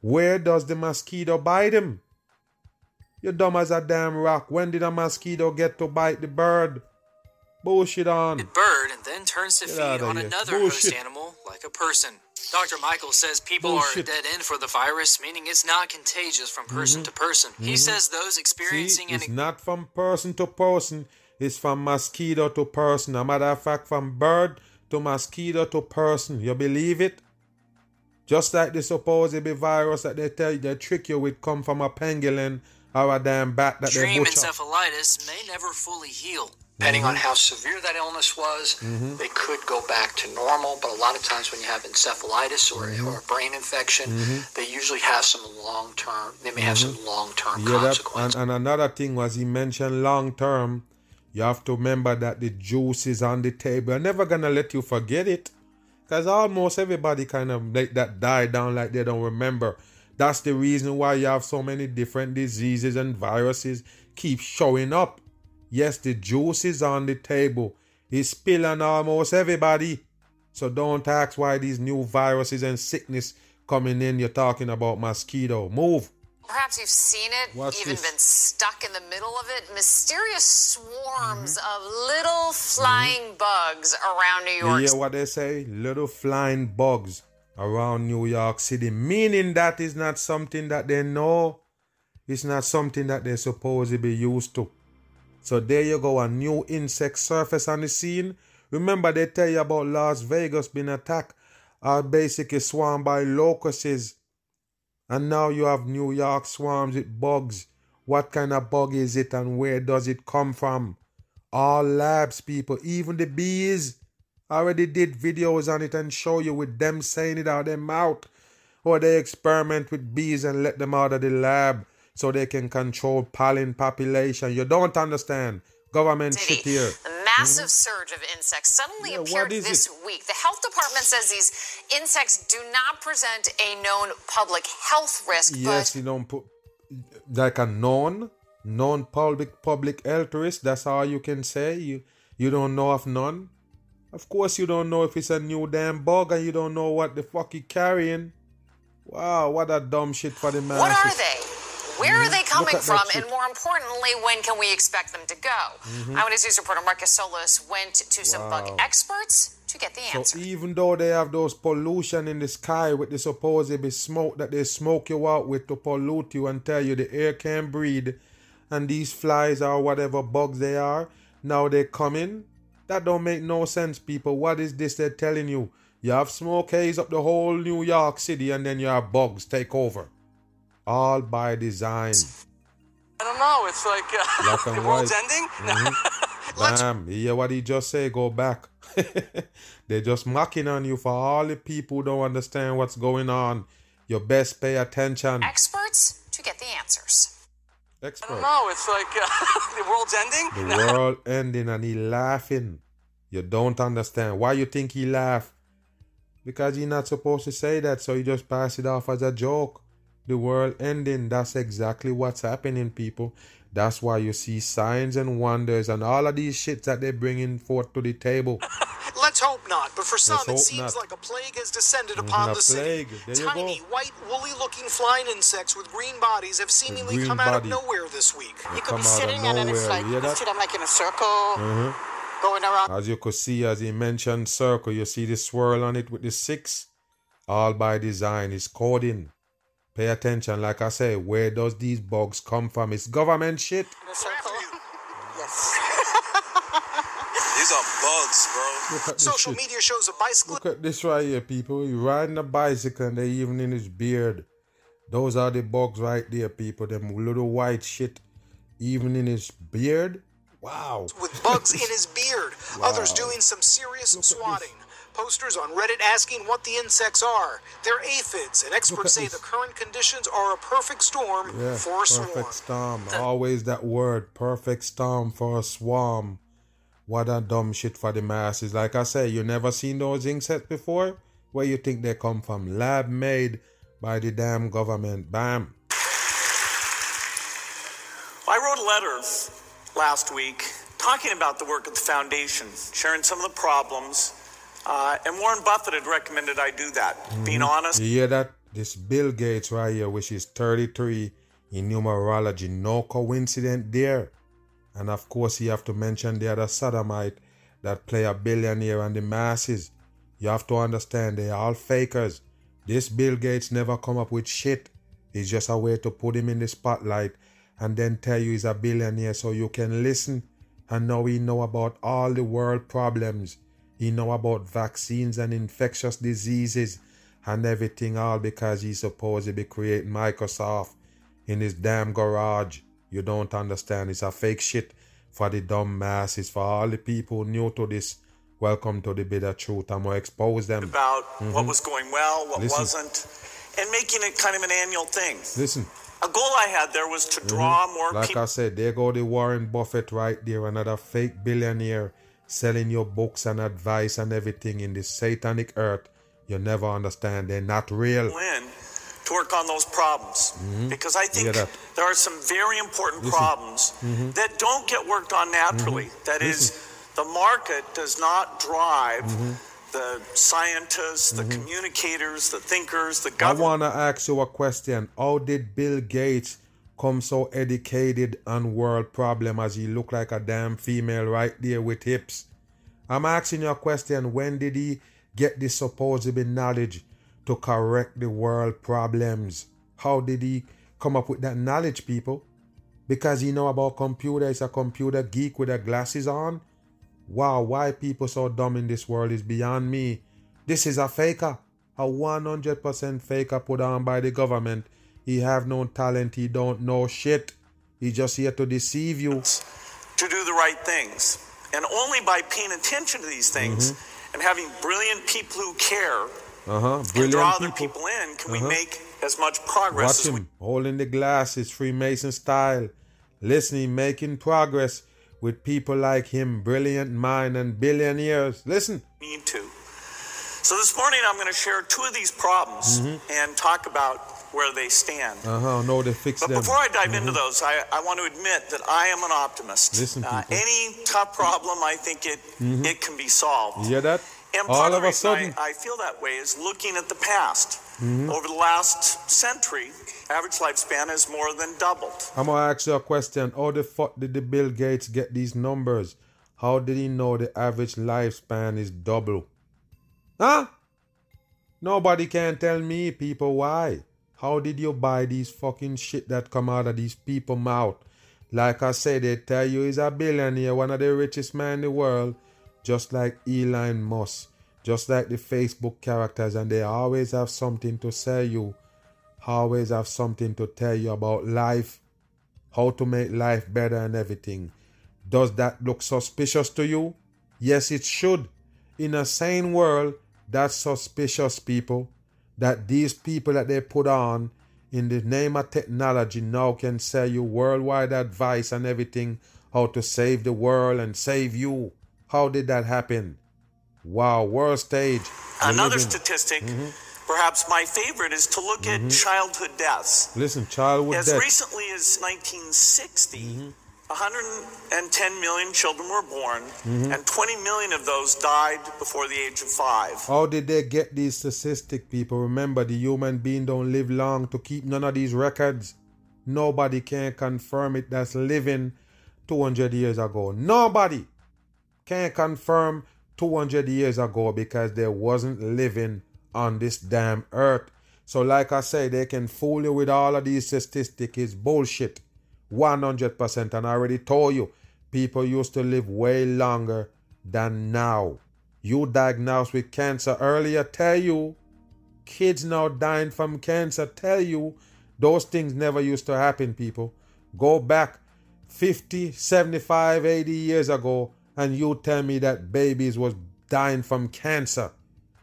Where does the mosquito bite him? You dumb as a damn rock. When did a mosquito get to bite the bird? Bullshit on. bird and then turns to Get feed on here. another Bullshit. host animal like a person. Dr. Michael says people Bullshit. are dead end for the virus, meaning it's not contagious from person mm-hmm. to person. He mm-hmm. says those See, experiencing it's an not from person to person. It's from mosquito to person. A matter of fact, from bird to mosquito to person. You believe it? Just like the supposed be virus that they tell you, they trick you with come from a pangolin or a damn bat that they extreme butcher. encephalitis may never fully heal. Depending Mm-hmm. on how severe that illness was, they could go back to normal. But a lot of times, when you have encephalitis or, Mm-hmm. or a brain infection, they usually have some long term. They may have some long term Mm-hmm. Yeah, that, and, and another thing was he mentioned long term. You have to remember that the juice is on the table. I'm never gonna let you forget it, because almost everybody kind of let that die down like they don't remember. That's the reason why you have so many different diseases and viruses keep showing up. Yes, the juice is on the table. It's spilling almost everybody. So don't ask why these new viruses and sickness coming in. You're talking about mosquito. Move. Perhaps you've seen it, What's even this? been stuck in the middle of it. Mysterious swarms Mm-hmm. of little flying bugs around New York. You York hear what they say? Little flying bugs around New York City, meaning that is not something that they know. It's not something that they're supposed to be used to. So there you go, a new insect surface on the scene. Remember they tell you about Las Vegas being attacked or basically swarmed by locusts. And now you have New York swarms with bugs. What kind of bug is it and where does it come from? All labs, people, even the bees already did videos on it and show you with them saying it out their mouth. Or they experiment with bees and let them out of the lab so they can control pollen population. You don't understand. Government City. shit here. The massive mm-hmm. surge of insects suddenly Yeah, appeared this it? week. The health department says these insects do not present a known public health risk, Yes, you don't put like a known, known public public health risk. That's all you can say. You you don't know of none. Of course, you don't know if it's a new damn bug, and you don't know what the fuck you carrying. Wow, what a dumb shit for the but masses. what are they? Where are they coming Mm-hmm. at that from? And more importantly, when can we expect them to go? Mhm. Eyewitness News reporter Marcus Solis went to some Wow. bug experts to get the answer. So even though they have those pollution in the sky with the supposed smoke that they smoke you out with to pollute you and tell you the air can't breathe, and these flies or whatever bugs they are, now they come in. That don't make no sense, people. What is this they're telling you? You have smoke haze up the whole New York City, and then you have bugs take over. All by design. I don't know. It's like uh, Black and the world's white. ending. Mhm. Bam. You hear what he just say? Go back. They're just mocking on you for all the people who don't understand what's going on. You best pay attention. Experts to get the answers. Experts. I don't know. It's like uh, the world's ending. The world ending and he laughing. You don't understand. Why you think he laugh? Because he not supposed to say that, so he just pass it off as a joke. The world ending, that's exactly what's happening, people. That's why you see signs and wonders and all of these shits that they're bringing forth to the table. Let's hope not, but for some Let's it seems not. like a plague has descended upon a the city. plague. There you Tiny, go. white, woolly-looking flying insects with green bodies have seemingly green come out of nowhere this week. They come out of nowhere. You hear that? them like in a circle, Mhm. going around. As you could see, as he mentioned circle, you see the swirl on it with the six. All by design, is coding. Pay attention, like I say, where does these bugs come from? It's government shit. In a circle. Yes. These are bugs, bro. Look at this Social shit. media shows a bicycle. Look at this right here, people. You riding a bicycle and they even in his beard. Those are the bugs right there, people. Them little white shit, even in his beard. Wow. with bugs in his beard. Others doing some serious swatting. Posters on Reddit asking what the insects are. They're aphids, and experts say the current conditions are a perfect storm Yeah, for a swarm. perfect storm. Always that word, perfect storm for a swarm. What a dumb shit for the masses. Like I say, you never seen those insects before? Where you think they come from? Lab made by the damn government. Bam. I wrote a letter last week talking about the work of the foundation, sharing some of the problems, uh, and Warren Buffett had recommended I do that. Being honest, You hear that? This Bill Gates right here, which is 33 in numerology. No coincidence there. And of course, you have to mention the other sodomite that play a billionaire and the masses. You have to understand they are all fakers. This Bill Gates never come up with shit. It's just a way to put him in the spotlight and then tell you he's a billionaire so you can listen. And now he know about all the world problems. He know about vaccines and infectious diseases and everything all because he's supposed to be creating Microsoft in his damn garage. You don't understand. It's a fake shit for the dumb masses, for all the people new to this. Welcome to the bitter truth. I'm gonna expose them. about what Mhm. was going well, what Listen. wasn't, and making it kind of an annual thing. Listen. A goal I had there was to draw more Like people. I said, there go the Warren Buffett right there, another fake billionaire selling your books and advice and everything in this satanic earth. You never understand. They're not real. in to work on those problems Mhm. because I think there are some very important Listen. problems Mhm. that don't get worked on naturally. Mhm. That is, the market does not drive Mhm. the scientists, the Mhm. communicators, the thinkers, the I want to ask you a question. How did Bill Gates come so educated on world problem as he look like a damn female right there with hips? I'm asking you a question. When did he get this supposed knowledge to correct the world problems? How did he come up with that knowledge, people? Because he know about computer, he's a computer geek with the glasses on. Wow, why people so dumb in this world is beyond me. This is a faker. A 100% faker put on by the government. He have no talent, he don't know shit. He just here to deceive you. To do the right things. And only by paying attention to these things Mm-hmm. and having brilliant people who care Uh-huh. and draw other people. people in can Uh-huh. we make as much progress Watch as we holding the glasses, Freemason style. Listening, making progress with people like him, brilliant mind and billionaires. Listen. need to. So this morning I'm going to share two of these problems Mhm. and talk about where they stand. Uh huh. No, they fix But them. before I dive into Mhm. those, I, I want to admit that I am an optimist. Listen, Uh, any tough problem, I think it Mhm. it can be solved. You hear that? And All of of a sudden. I, I feel that way is looking at the past. Mhm. Over the last century, average lifespan has more than doubled. I'm gonna ask you a question. How the fuck did the Bill Gates get these numbers? How did he know the average lifespan is double? Huh? Nobody can tell me, people, why. How did you buy these fucking shit that come out of these people mouth? Like I said, they tell you he's a billionaire, one of the richest man in the world, just like Elon Musk, just like the Facebook characters, and they always have something to sell you, always have something to tell you about life, how to make life better and everything. Does that look suspicious to you? Yes, it should. In a sane world, that's suspicious, people. That these people that they put on in the name of technology now can sell you worldwide advice and everything how to save the world and save you. How did that happen? Wow, world stage. Another statistic, Mhm. perhaps my favorite, is to look at Mhm. childhood deaths. Listen, childhood deaths As recently as 1960, 110 million children were born, Mhm. and 20 million of those died before the age of five. How did they get these statistics, people? Remember, the human being don't live long to keep none of these records. Nobody can confirm it that's living 200 years ago. Nobody can confirm 200 years ago because they wasn't living on this damn earth. So, like I say, they can fool you with all of these statistics. It's bullshit. 100%. And I already told you, people used to live way longer than now. You diagnosed with cancer earlier, tell you. Kids now dying from cancer, tell you. Those things never used to happen, people. Go back 50, 75, 80 years ago, and you tell me that babies was dying from cancer.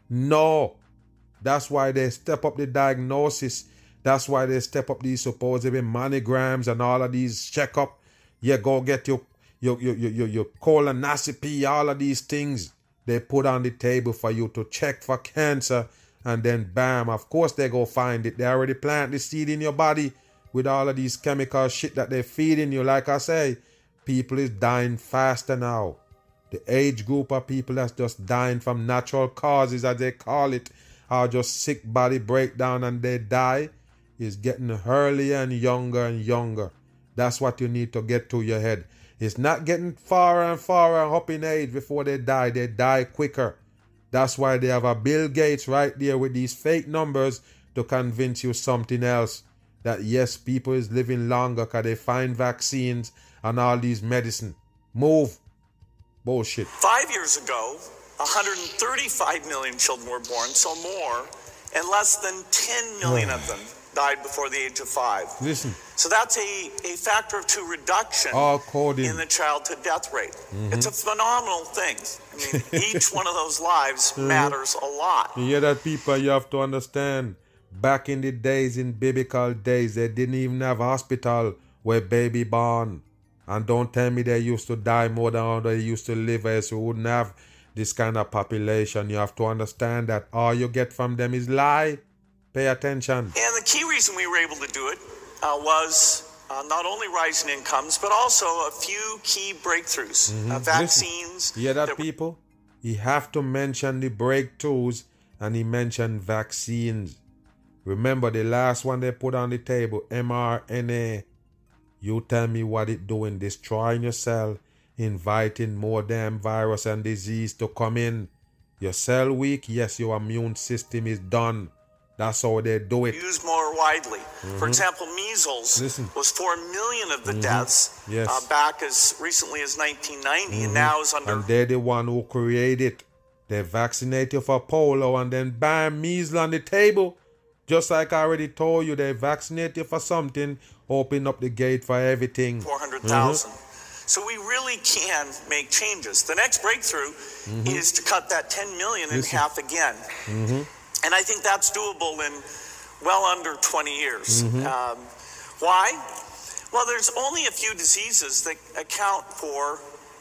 No. That's why they step up the diagnosis. That's why they step up these supposedly mammograms and all of these checkup. You go get your your your your, your, your colonoscopy, all of these things they put on the table for you to check for cancer, and then bam, of course they go find it. They already plant the seed in your body with all of these chemical shit that they're feeding you. Like I say, people is dying faster now. The age group of people that's just dying from natural causes, as they call it, are just sick body breakdown and they die, is getting earlier and younger and younger. That's what you need to get to your head. It's not getting far and far and up in age before they die. They die quicker. That's why they have a Bill Gates right there with these fake numbers to convince you something else. That yes, people is living longer because they find vaccines and all these medicine. Move. Bullshit. Five years ago, 135 million children were born, so more, and less than 10 million of them died before the age of five. Listen, So that's a, a factor of two reduction all coding. in the childhood death rate. Mhm. It's a phenomenal thing. I mean, each one of those lives Mhm. matters a lot. You hear that, people? You have to understand. Back in the days, in biblical days, they didn't even have hospital where baby born. And don't tell me they used to die more than they used to live, else we wouldn't have this kind of population. You have to understand that all you get from them is lie. Pay attention. And the key reason we were able to do it uh, was uh, not only rising incomes, but also a few key breakthroughs. Mhm. Uh, vaccines. You hear that, people? He have to mention the breakthroughs and he mentioned vaccines. Remember the last one they put on the table, mRNA. You tell me what it doing, destroying your cell, inviting more damn virus and disease to come in. Your cell weak, yes, your immune system is done. That's all they do it. Used more widely. For mm-hmm. example, measles Listen. was 4 million of the mm-hmm. deaths uh, Yes. uh, back as recently as 1990, and mm-hmm. now is under And they're the one who created. it. They vaccinate you for polio and then bam, measles on the table. Just like I already told you, they vaccinated for something, open up the gate for everything. 400,000. So we really can make changes. The next breakthrough is to cut that 10 million in Listen. half again. And I think that's doable in well under 20 years. Um, why? Well, there's only a few diseases that account for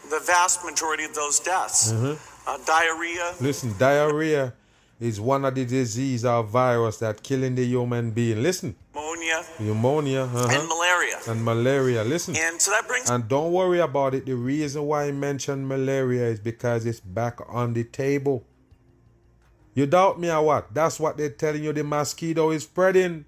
the vast majority of those deaths. Uh, diarrhea, Listen, diarrhea is one of the disease or virus that killing the human being. Listen, pneumonia, pneumonia uh-huh, and malaria. and malaria. Listen, And so that brings and don't worry about it. The reason why I mentioned malaria is because it's back on the table. You doubt me or what? That's what they're telling you. The mosquito is spreading.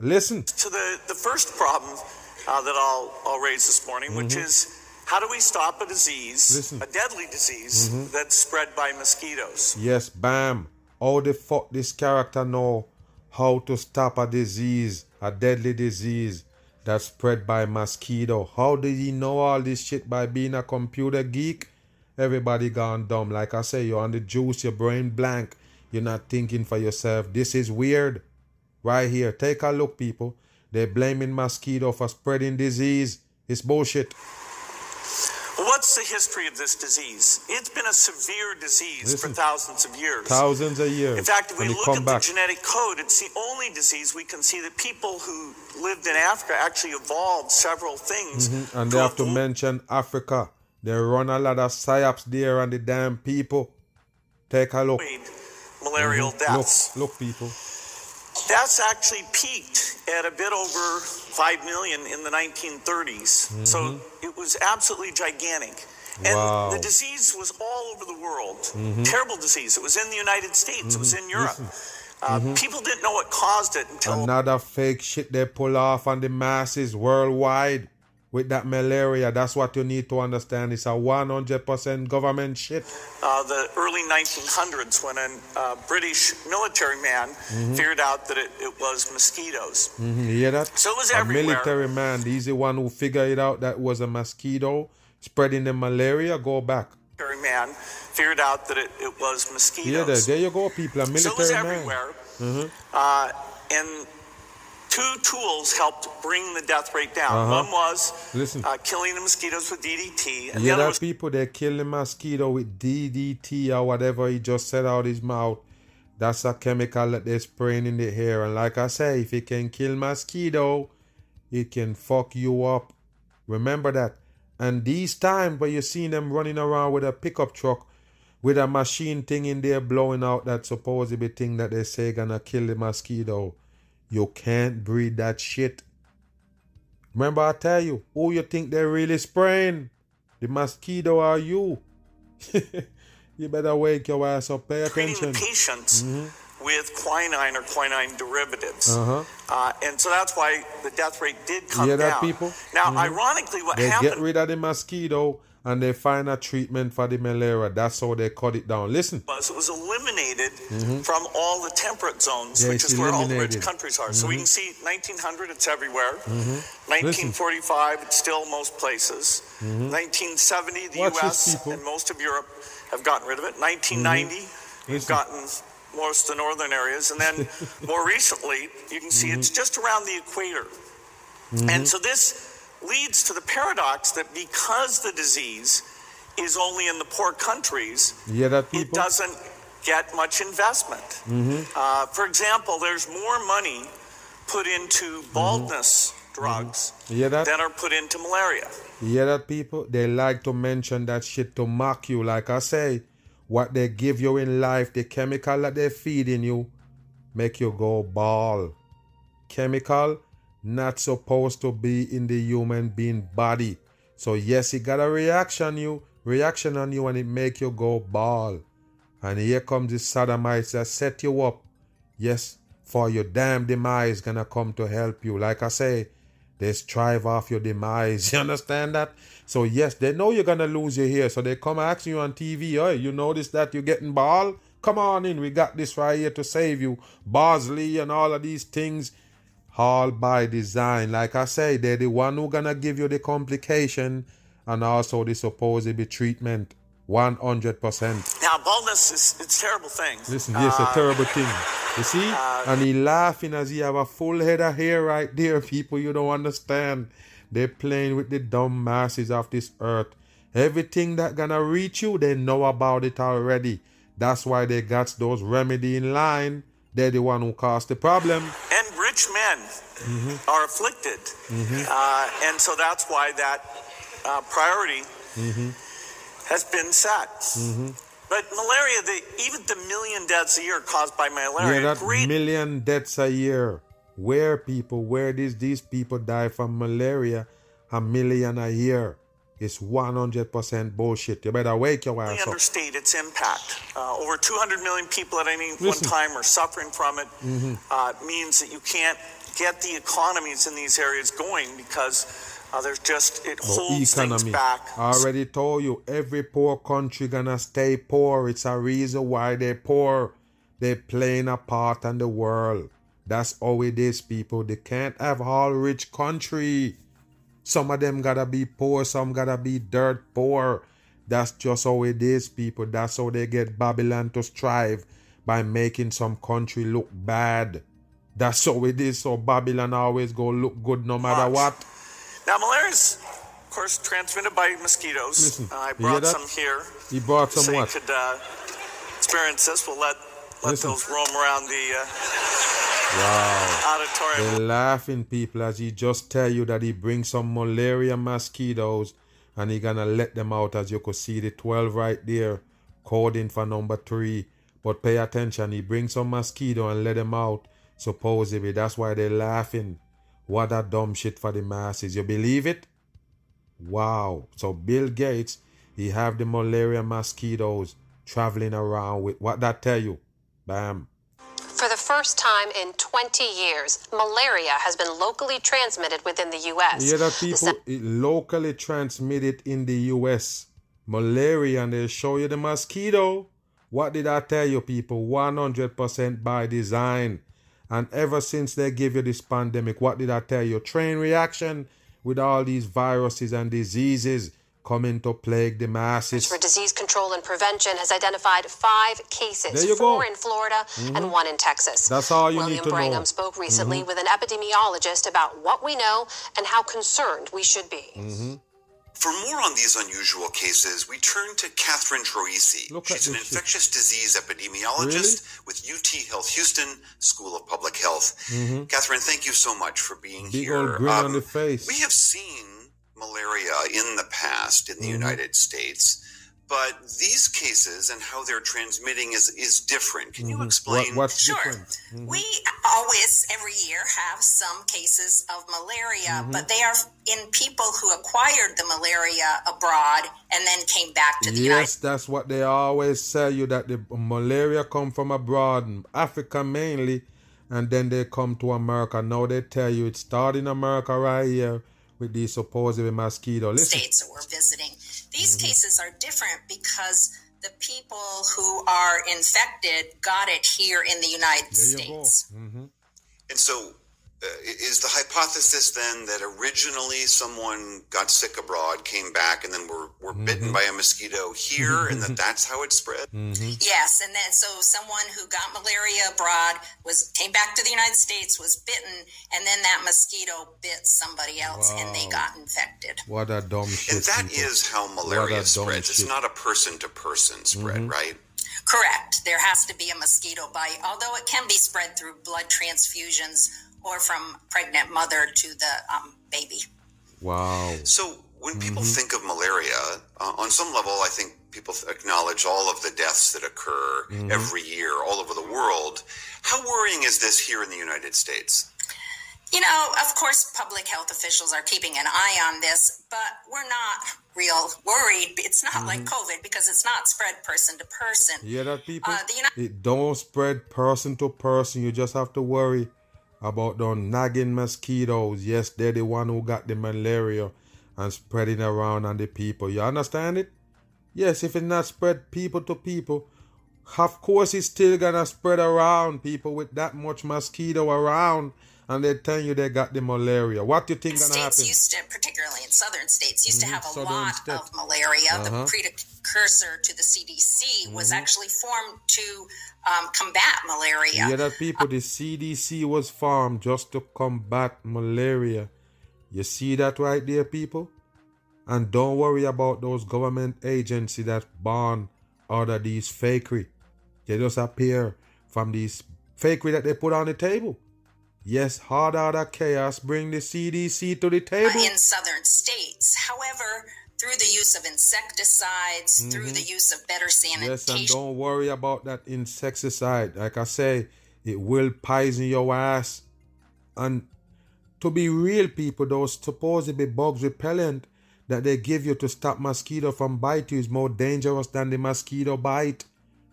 Listen. to the, the first problem uh, that I'll, I'll raise this morning, which is how do we stop a disease, Listen. a deadly disease that's spread by mosquitoes? Yes, bam. How the fuck this character know how to stop a disease, a deadly disease that's spread by mosquito? How did he know all this shit by being a computer geek? Everybody gone dumb. Like I say, you're on the juice, your brain blank. You're not thinking for yourself. This is weird. Right here. Take a look, people. They're blaming mosquito for spreading disease. It's bullshit. What's the history of this disease? It's been a severe disease Listen. for thousands of years. Thousands of years. In fact, if we look at back. the genetic code, it's the only disease we can see that people who lived in Africa actually evolved several things. Mhm, And they have to mention Africa. They run a lot of psyops there on the damn people. Take a look. malarial Mhm. deaths. Look, look, people. That's actually peaked at a bit over 5 million in the 1930s. So it was absolutely gigantic. And Wow. the disease was all over the world. Mhm. Terrible disease. It was in the United States, it was in Europe. Listen. Uh, Mhm. People didn't know what caused it until Another fake shit they pull off on the masses worldwide with that malaria. That's what you need to understand. It's a 100% government shit. uh, the early 1900s when a uh, British military man Mhm. figured out that it, it was mosquitoes. Mhm, You hear that? So it was a everywhere. military man. He's the one who figured it out that was a mosquito spreading the malaria. Go back. Military man figured out that it, it was mosquitoes. Yeah, there, there you go, people. A military So it was man. everywhere. Mhm. Uh, and two tools helped bring the death rate down. Uh-huh. One was Listen. uh, killing the mosquitoes with DDT, and the Yeah, other that was people they kill the mosquito with DDT or whatever he just said out his mouth. That's a chemical that they're spraying in the air. And like I say, if it can kill mosquito, it can fuck you up. Remember that. And these times where you seen them running around with a pickup truck with a machine thing in there blowing out that supposedly thing that they say gonna kill the mosquito. You can't breathe that shit. Remember I tell you, who you think they're really spraying? The mosquito are you. you better wake your ass up, pay treating attention. the patients Mhm. with quinine or quinine derivatives. Uh-huh. Uh, and so that's why the death rate did You come hear that, down. people? Now, Mhm. ironically, what They happened get rid of the mosquito and they find a treatment for the malaria. That's how they cut it down. Listen. was it was eliminated Mhm. from all the temperate zones, Yeah, which is where all the rich countries are. So we Mhm. can see 1900, it's everywhere. Mhm. 1945, it's still most places. Mhm. 1970, the Watch U.S. and most of Europe have gotten rid of it. 1990, Mm-hmm. you've gotten most of the northern areas, and then more recently, you can see it's just around the equator. And so this leads to the paradox that because the disease is only in the poor countries, that, it doesn't get much investment. Mhm. Uh, for example, there's more money put into baldness drugs You hear that? than are put into malaria. You hear that, people? They like to mention that shit to mock you. Like I say, what they give you in life, the chemical that they're feeding you, make you go ball. Chemical not supposed to be in the human being body. So yes, it got a reaction you, reaction on you, and it make you go ball. And here comes the sodomites that set you up. Yes, for your damn demise gonna come to help you. Like I say, they strive off your demise. You understand that? So yes, they know you're gonna lose your hair. So they come asking you on TV, oh, you notice that you're getting ball? Come on in. We got this right here to save you. Bosley and all of these things, all by design. Like I say, they're the one who gonna give you the complication and also the supposed treatment. 100%. Now, baldness is it's a terrible thing. Listen, this uh, a terrible thing. You see? Uh, and he laughing as he have a full head of hair right there, people. You don't understand. They're playing with the dumb masses of this earth. Everything that gonna reach you, they know about it already. That's why they got those remedy in line. They're the one who caused the problem. And rich men mm-hmm. are afflicted, mm-hmm. uh, and so that's why that uh, priority mm-hmm. has been set. Mm-hmm. But malaria, the, even the million deaths a year caused by malaria. Yeah, that great... million deaths a year. Where people, where these these people die from malaria, a million a year. It's 100% bullshit. You better wake your ass up. understate its impact. Uh, over 200 million people at any Listen. one time are suffering from it. Mm-hmm. Uh, means that you can't get the economies in these areas going because uh, there's just it holds economy. things back. I already told you, every poor country gonna stay poor. It's a reason why they're poor. They're playing a part in the world. That's how it is, people. They can't have all rich country. Some of them gotta be poor, some gotta be dirt poor. That's just how it is, people. That's how they get Babylon to strive by making some country look bad. That's how it is. So Babylon always go look good no matter what. Now malaria is, of course, transmitted by mosquitoes. Listen, uh, I brought some here. He brought some so what? could uh, experience this. We'll let let Listen. those roam around the. Uh, Wow. Auditorium. They're laughing, people, as he just tell you that he brings some malaria mosquitoes and he gonna let them out as you could see the 12 right there, coding for number three. But pay attention, he brings some mosquito and let them out. Supposedly, that's why they're laughing. What a dumb shit for the masses. You believe it? Wow. So Bill Gates, he have the malaria mosquitoes traveling around with what that tell you? Bam. For the first time in 20 years, malaria has been locally transmitted within the U.S. Yeah, that people locally transmitted in the U.S. Malaria, and they show you the mosquito. What did I tell you, people? 100% by design. And ever since they give you this pandemic, what did I tell you? Train reaction with all these viruses and diseases coming to plague the masses. For Disease Control and Prevention has identified five cases, four go. in Florida mm-hmm. and one in Texas. That's all you William need to Brangham know. spoke recently mm-hmm. with an epidemiologist about what we know and how concerned we should be. Mm-hmm. For more on these unusual cases, we turn to Catherine Troisi. She's an infectious shit. disease epidemiologist really? with UT Health Houston School of Public Health. Mm-hmm. Catherine, thank you so much for being Big here. Old grin um, on the face. We have seen malaria in the past in the mm-hmm. United States. But these cases and how they're transmitting is, is different. Can you mm-hmm. explain? What, what's sure. different? Mm-hmm. We always, every year, have some cases of malaria, mm-hmm. but they are in people who acquired the malaria abroad and then came back to the yes, United Yes, that's what they always tell you that the malaria come from abroad, Africa mainly, and then they come to America. Now they tell you it started in America right here with these supposed mosquito. Listen. States that we're visiting. These mm-hmm. cases are different because the people who are infected got it here in the United States. Mm-hmm. And so is the hypothesis then that originally someone got sick abroad, came back, and then were, were mm-hmm. bitten by a mosquito here, and that that's how it spread? Mm-hmm. Yes, and then so someone who got malaria abroad was came back to the United States, was bitten, and then that mosquito bit somebody else, wow. and they got infected. What a dumb shit! And that people. is how malaria spreads. It's not a person to person spread, mm-hmm. right? Correct. There has to be a mosquito bite, although it can be spread through blood transfusions or from pregnant mother to the um, baby. Wow. So when people mm-hmm. think of malaria, uh, on some level, I think people acknowledge all of the deaths that occur mm-hmm. every year all over the world. How worrying is this here in the United States? You know, of course, public health officials are keeping an eye on this, but we're not real worried. It's not mm-hmm. like COVID because it's not spread person to person. Yeah, that people. Uh, United- it don't spread person to person. You just have to worry about the nagging mosquitoes. Yes, they're the one who got the malaria and spreading around on the people. You understand it? Yes, if it not spread people to people, of course it's still gonna spread around people with that much mosquito around and they tell you they got the malaria. What do you think gonna states happen? used to, particularly in southern states, used Mhm, to have a southern lot states. of malaria. Uh-huh. The precursor to the CDC was Mhm. actually formed to um, combat malaria. Yeah, that people, the CDC was formed just to combat malaria. You see that right there, people? And don't worry about those government agencies that born out of these fakery. They just appear from these fakery that they put on the table. Yes, hard out of chaos bring the CDC to the table. in southern states. However, through the use of insecticides, through the use of better Mm-hmm. Yes, and sanitation, don't worry about that insecticide. Like I say, it will poison your ass. And to be real, people, those supposed to be bugs repellent that they give you to stop mosquito from bite you is more dangerous than the mosquito bite.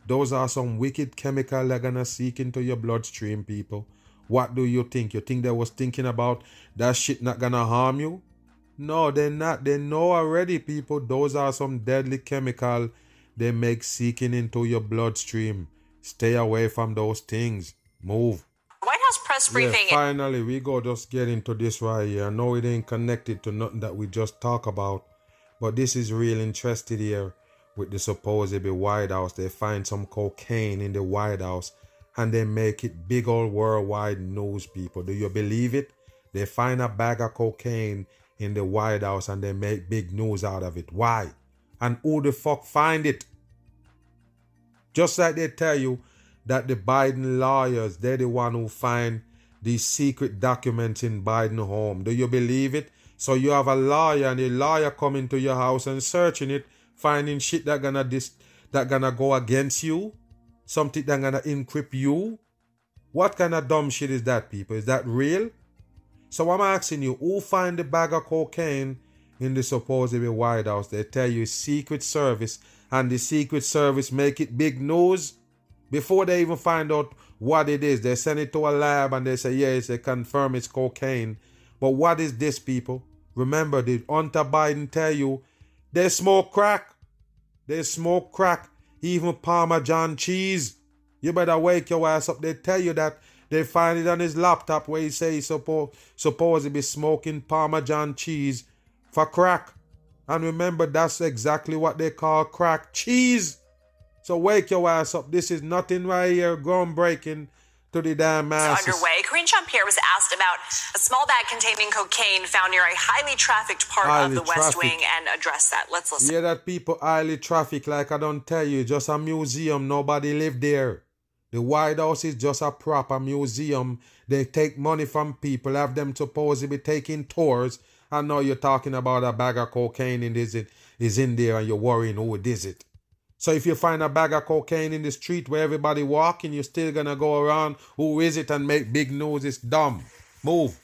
Those are some wicked chemical that gonna seek into your bloodstream, people. What do you think? You think they was thinking about that shit not gonna harm you? No, they're not. They know already, people. Those are some deadly chemical they make seeking into your bloodstream. Stay away from those things. Move. White House press briefing. Yeah, finally, we go just get into this right here. I know it ain't connected to nothing that we just talk about, but this is real interested here with the supposed White House. They find some cocaine in the White House and they make it big old worldwide news, people. Do you believe it? They find a bag of cocaine in the White House and they make big news out of it. Why? And who the fuck find it? Just like they tell you that the Biden lawyers, they're the one who find these secret documents in Biden home. Do you believe it? So you have a lawyer and a lawyer coming to your house and searching it, finding shit that gonna dis that gonna go against you, something that gonna encrypt you. What kind of dumb shit is that, people? Is that real? So I'm asking you, who find the bag of cocaine in the supposedly White House? They tell you Secret Service, and the Secret Service make it big news before they even find out what it is. They send it to a lab and they say, yes, they confirm it's cocaine. But what is this, people? Remember, did Hunter Biden tell you they smoke crack? They smoke crack, even Parmesan cheese. You better wake your ass up. They tell you that they find it on his laptop where he say he's supposed supposed to be smoking Parmesan cheese for crack. And remember, that's exactly what they call crack cheese. So wake your ass up. This is nothing right here groundbreaking to the damn masses. underway. Karine Jean-Pierre was asked about a small bag containing cocaine found near a highly trafficked part Highly of the West. Wing and addressed that. Let's listen. Yeah, that people highly traffic, like I don't tell you, just a museum. Nobody live there. The White House is just a proper museum. They take money from people, have them supposedly be taking tours. I know you're talking about a bag of cocaine and is it is in there and you're worrying who it is it. So if you find a bag of cocaine in the street where everybody walking, you're still gonna go around who is it and make big news. It's dumb. Move.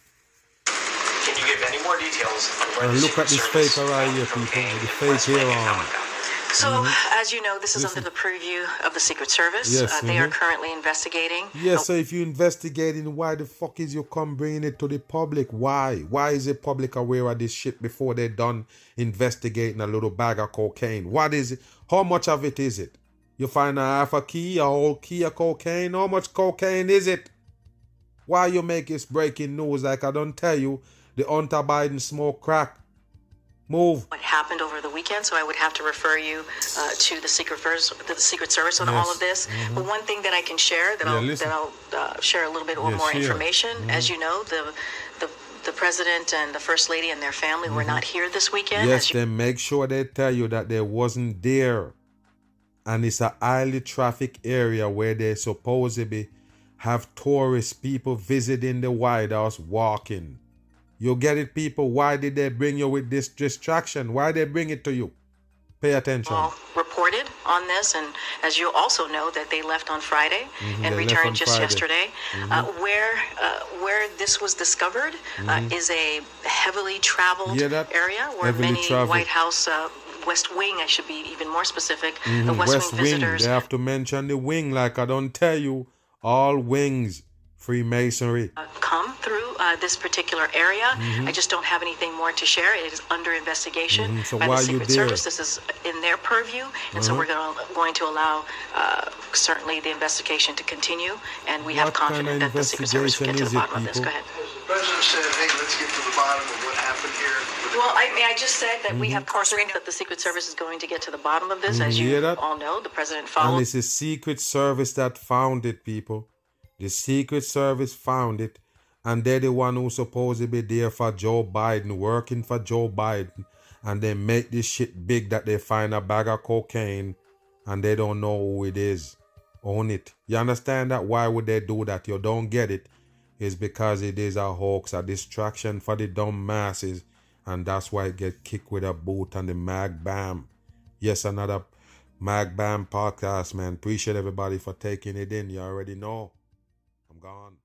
Can you give any more details on where And the look at this fake right here, people. The fake hair on. So, Mhm. as you know, this is Listen. under the purview of the Secret Service. Yes, uh, they are mhm. currently investigating. Yeah, so if you're investigating, why the fuck is you come bringing it to the public? Why? Why is the public aware of this shit before they're done investigating a little bag of cocaine? What is it? How much of it is it? You find a half a key, a whole key of cocaine? How much cocaine is it? Why you make this breaking news like I don't tell you the Hunter Biden smoke crack? Move. What happened over the weekend? So I would have to refer you uh, to the Secret Service, to the Secret Service on all of this. mhm. But one thing that I can share that Yeah, I'll listen. that I'll uh, share a little bit Yeah, more information. Mhm. As you know, the the the president and the first lady and their family were Mhm. not here this weekend. Yes, you then make sure they tell you that they wasn't there. And it's a highly trafficked area where they supposedly have tourist people visiting the White House walking. You get it, people? Why did they bring you with this distraction? Why they bring it to you? Pay attention. all reported on this, and as you also know, that they left on Friday Mhm, and returned just Friday. yesterday. Mhm. Uh, where uh, where this was discovered Mhm. uh, is a heavily traveled Yeah, area where many traveled. White House. Uh, West Wing, I should be even more specific. The Mhm, West, West Wing Wing. visitors They have to mention the wing, like I don't tell you. All wings Freemasonry. Uh, come through uh, this particular area. Mhm. I just don't have anything more to share. It is under investigation Mhm. So by why the Secret? Service. This is in their purview, and so Mhm. we're going to, going to allow uh, certainly the investigation to continue. And we have What kind confidence of that the Secret Service will get to the investigation is it, bottom of this. Go ahead. The president said, hey, let's get to the bottom of what happened here. Well, I, may I just say that we have confidence that the Secret Service is going to get to the bottom of this. Mhm. As You you all know, the president And it's the Secret Service that found it, people. The Secret Service found it, and they're the one who's supposed to be there for Joe Biden, working for Joe Biden, and they make this shit big that they find a bag of cocaine, and they don't know who it is. Own it. You understand that? Why would they do that? You don't get it. It's because it is a hoax, a distraction for the dumb masses, and that's why it get kicked with a boot and the mag bam. Yes, another mag bam podcast, man. Appreciate everybody for taking it in. You already know. Gone.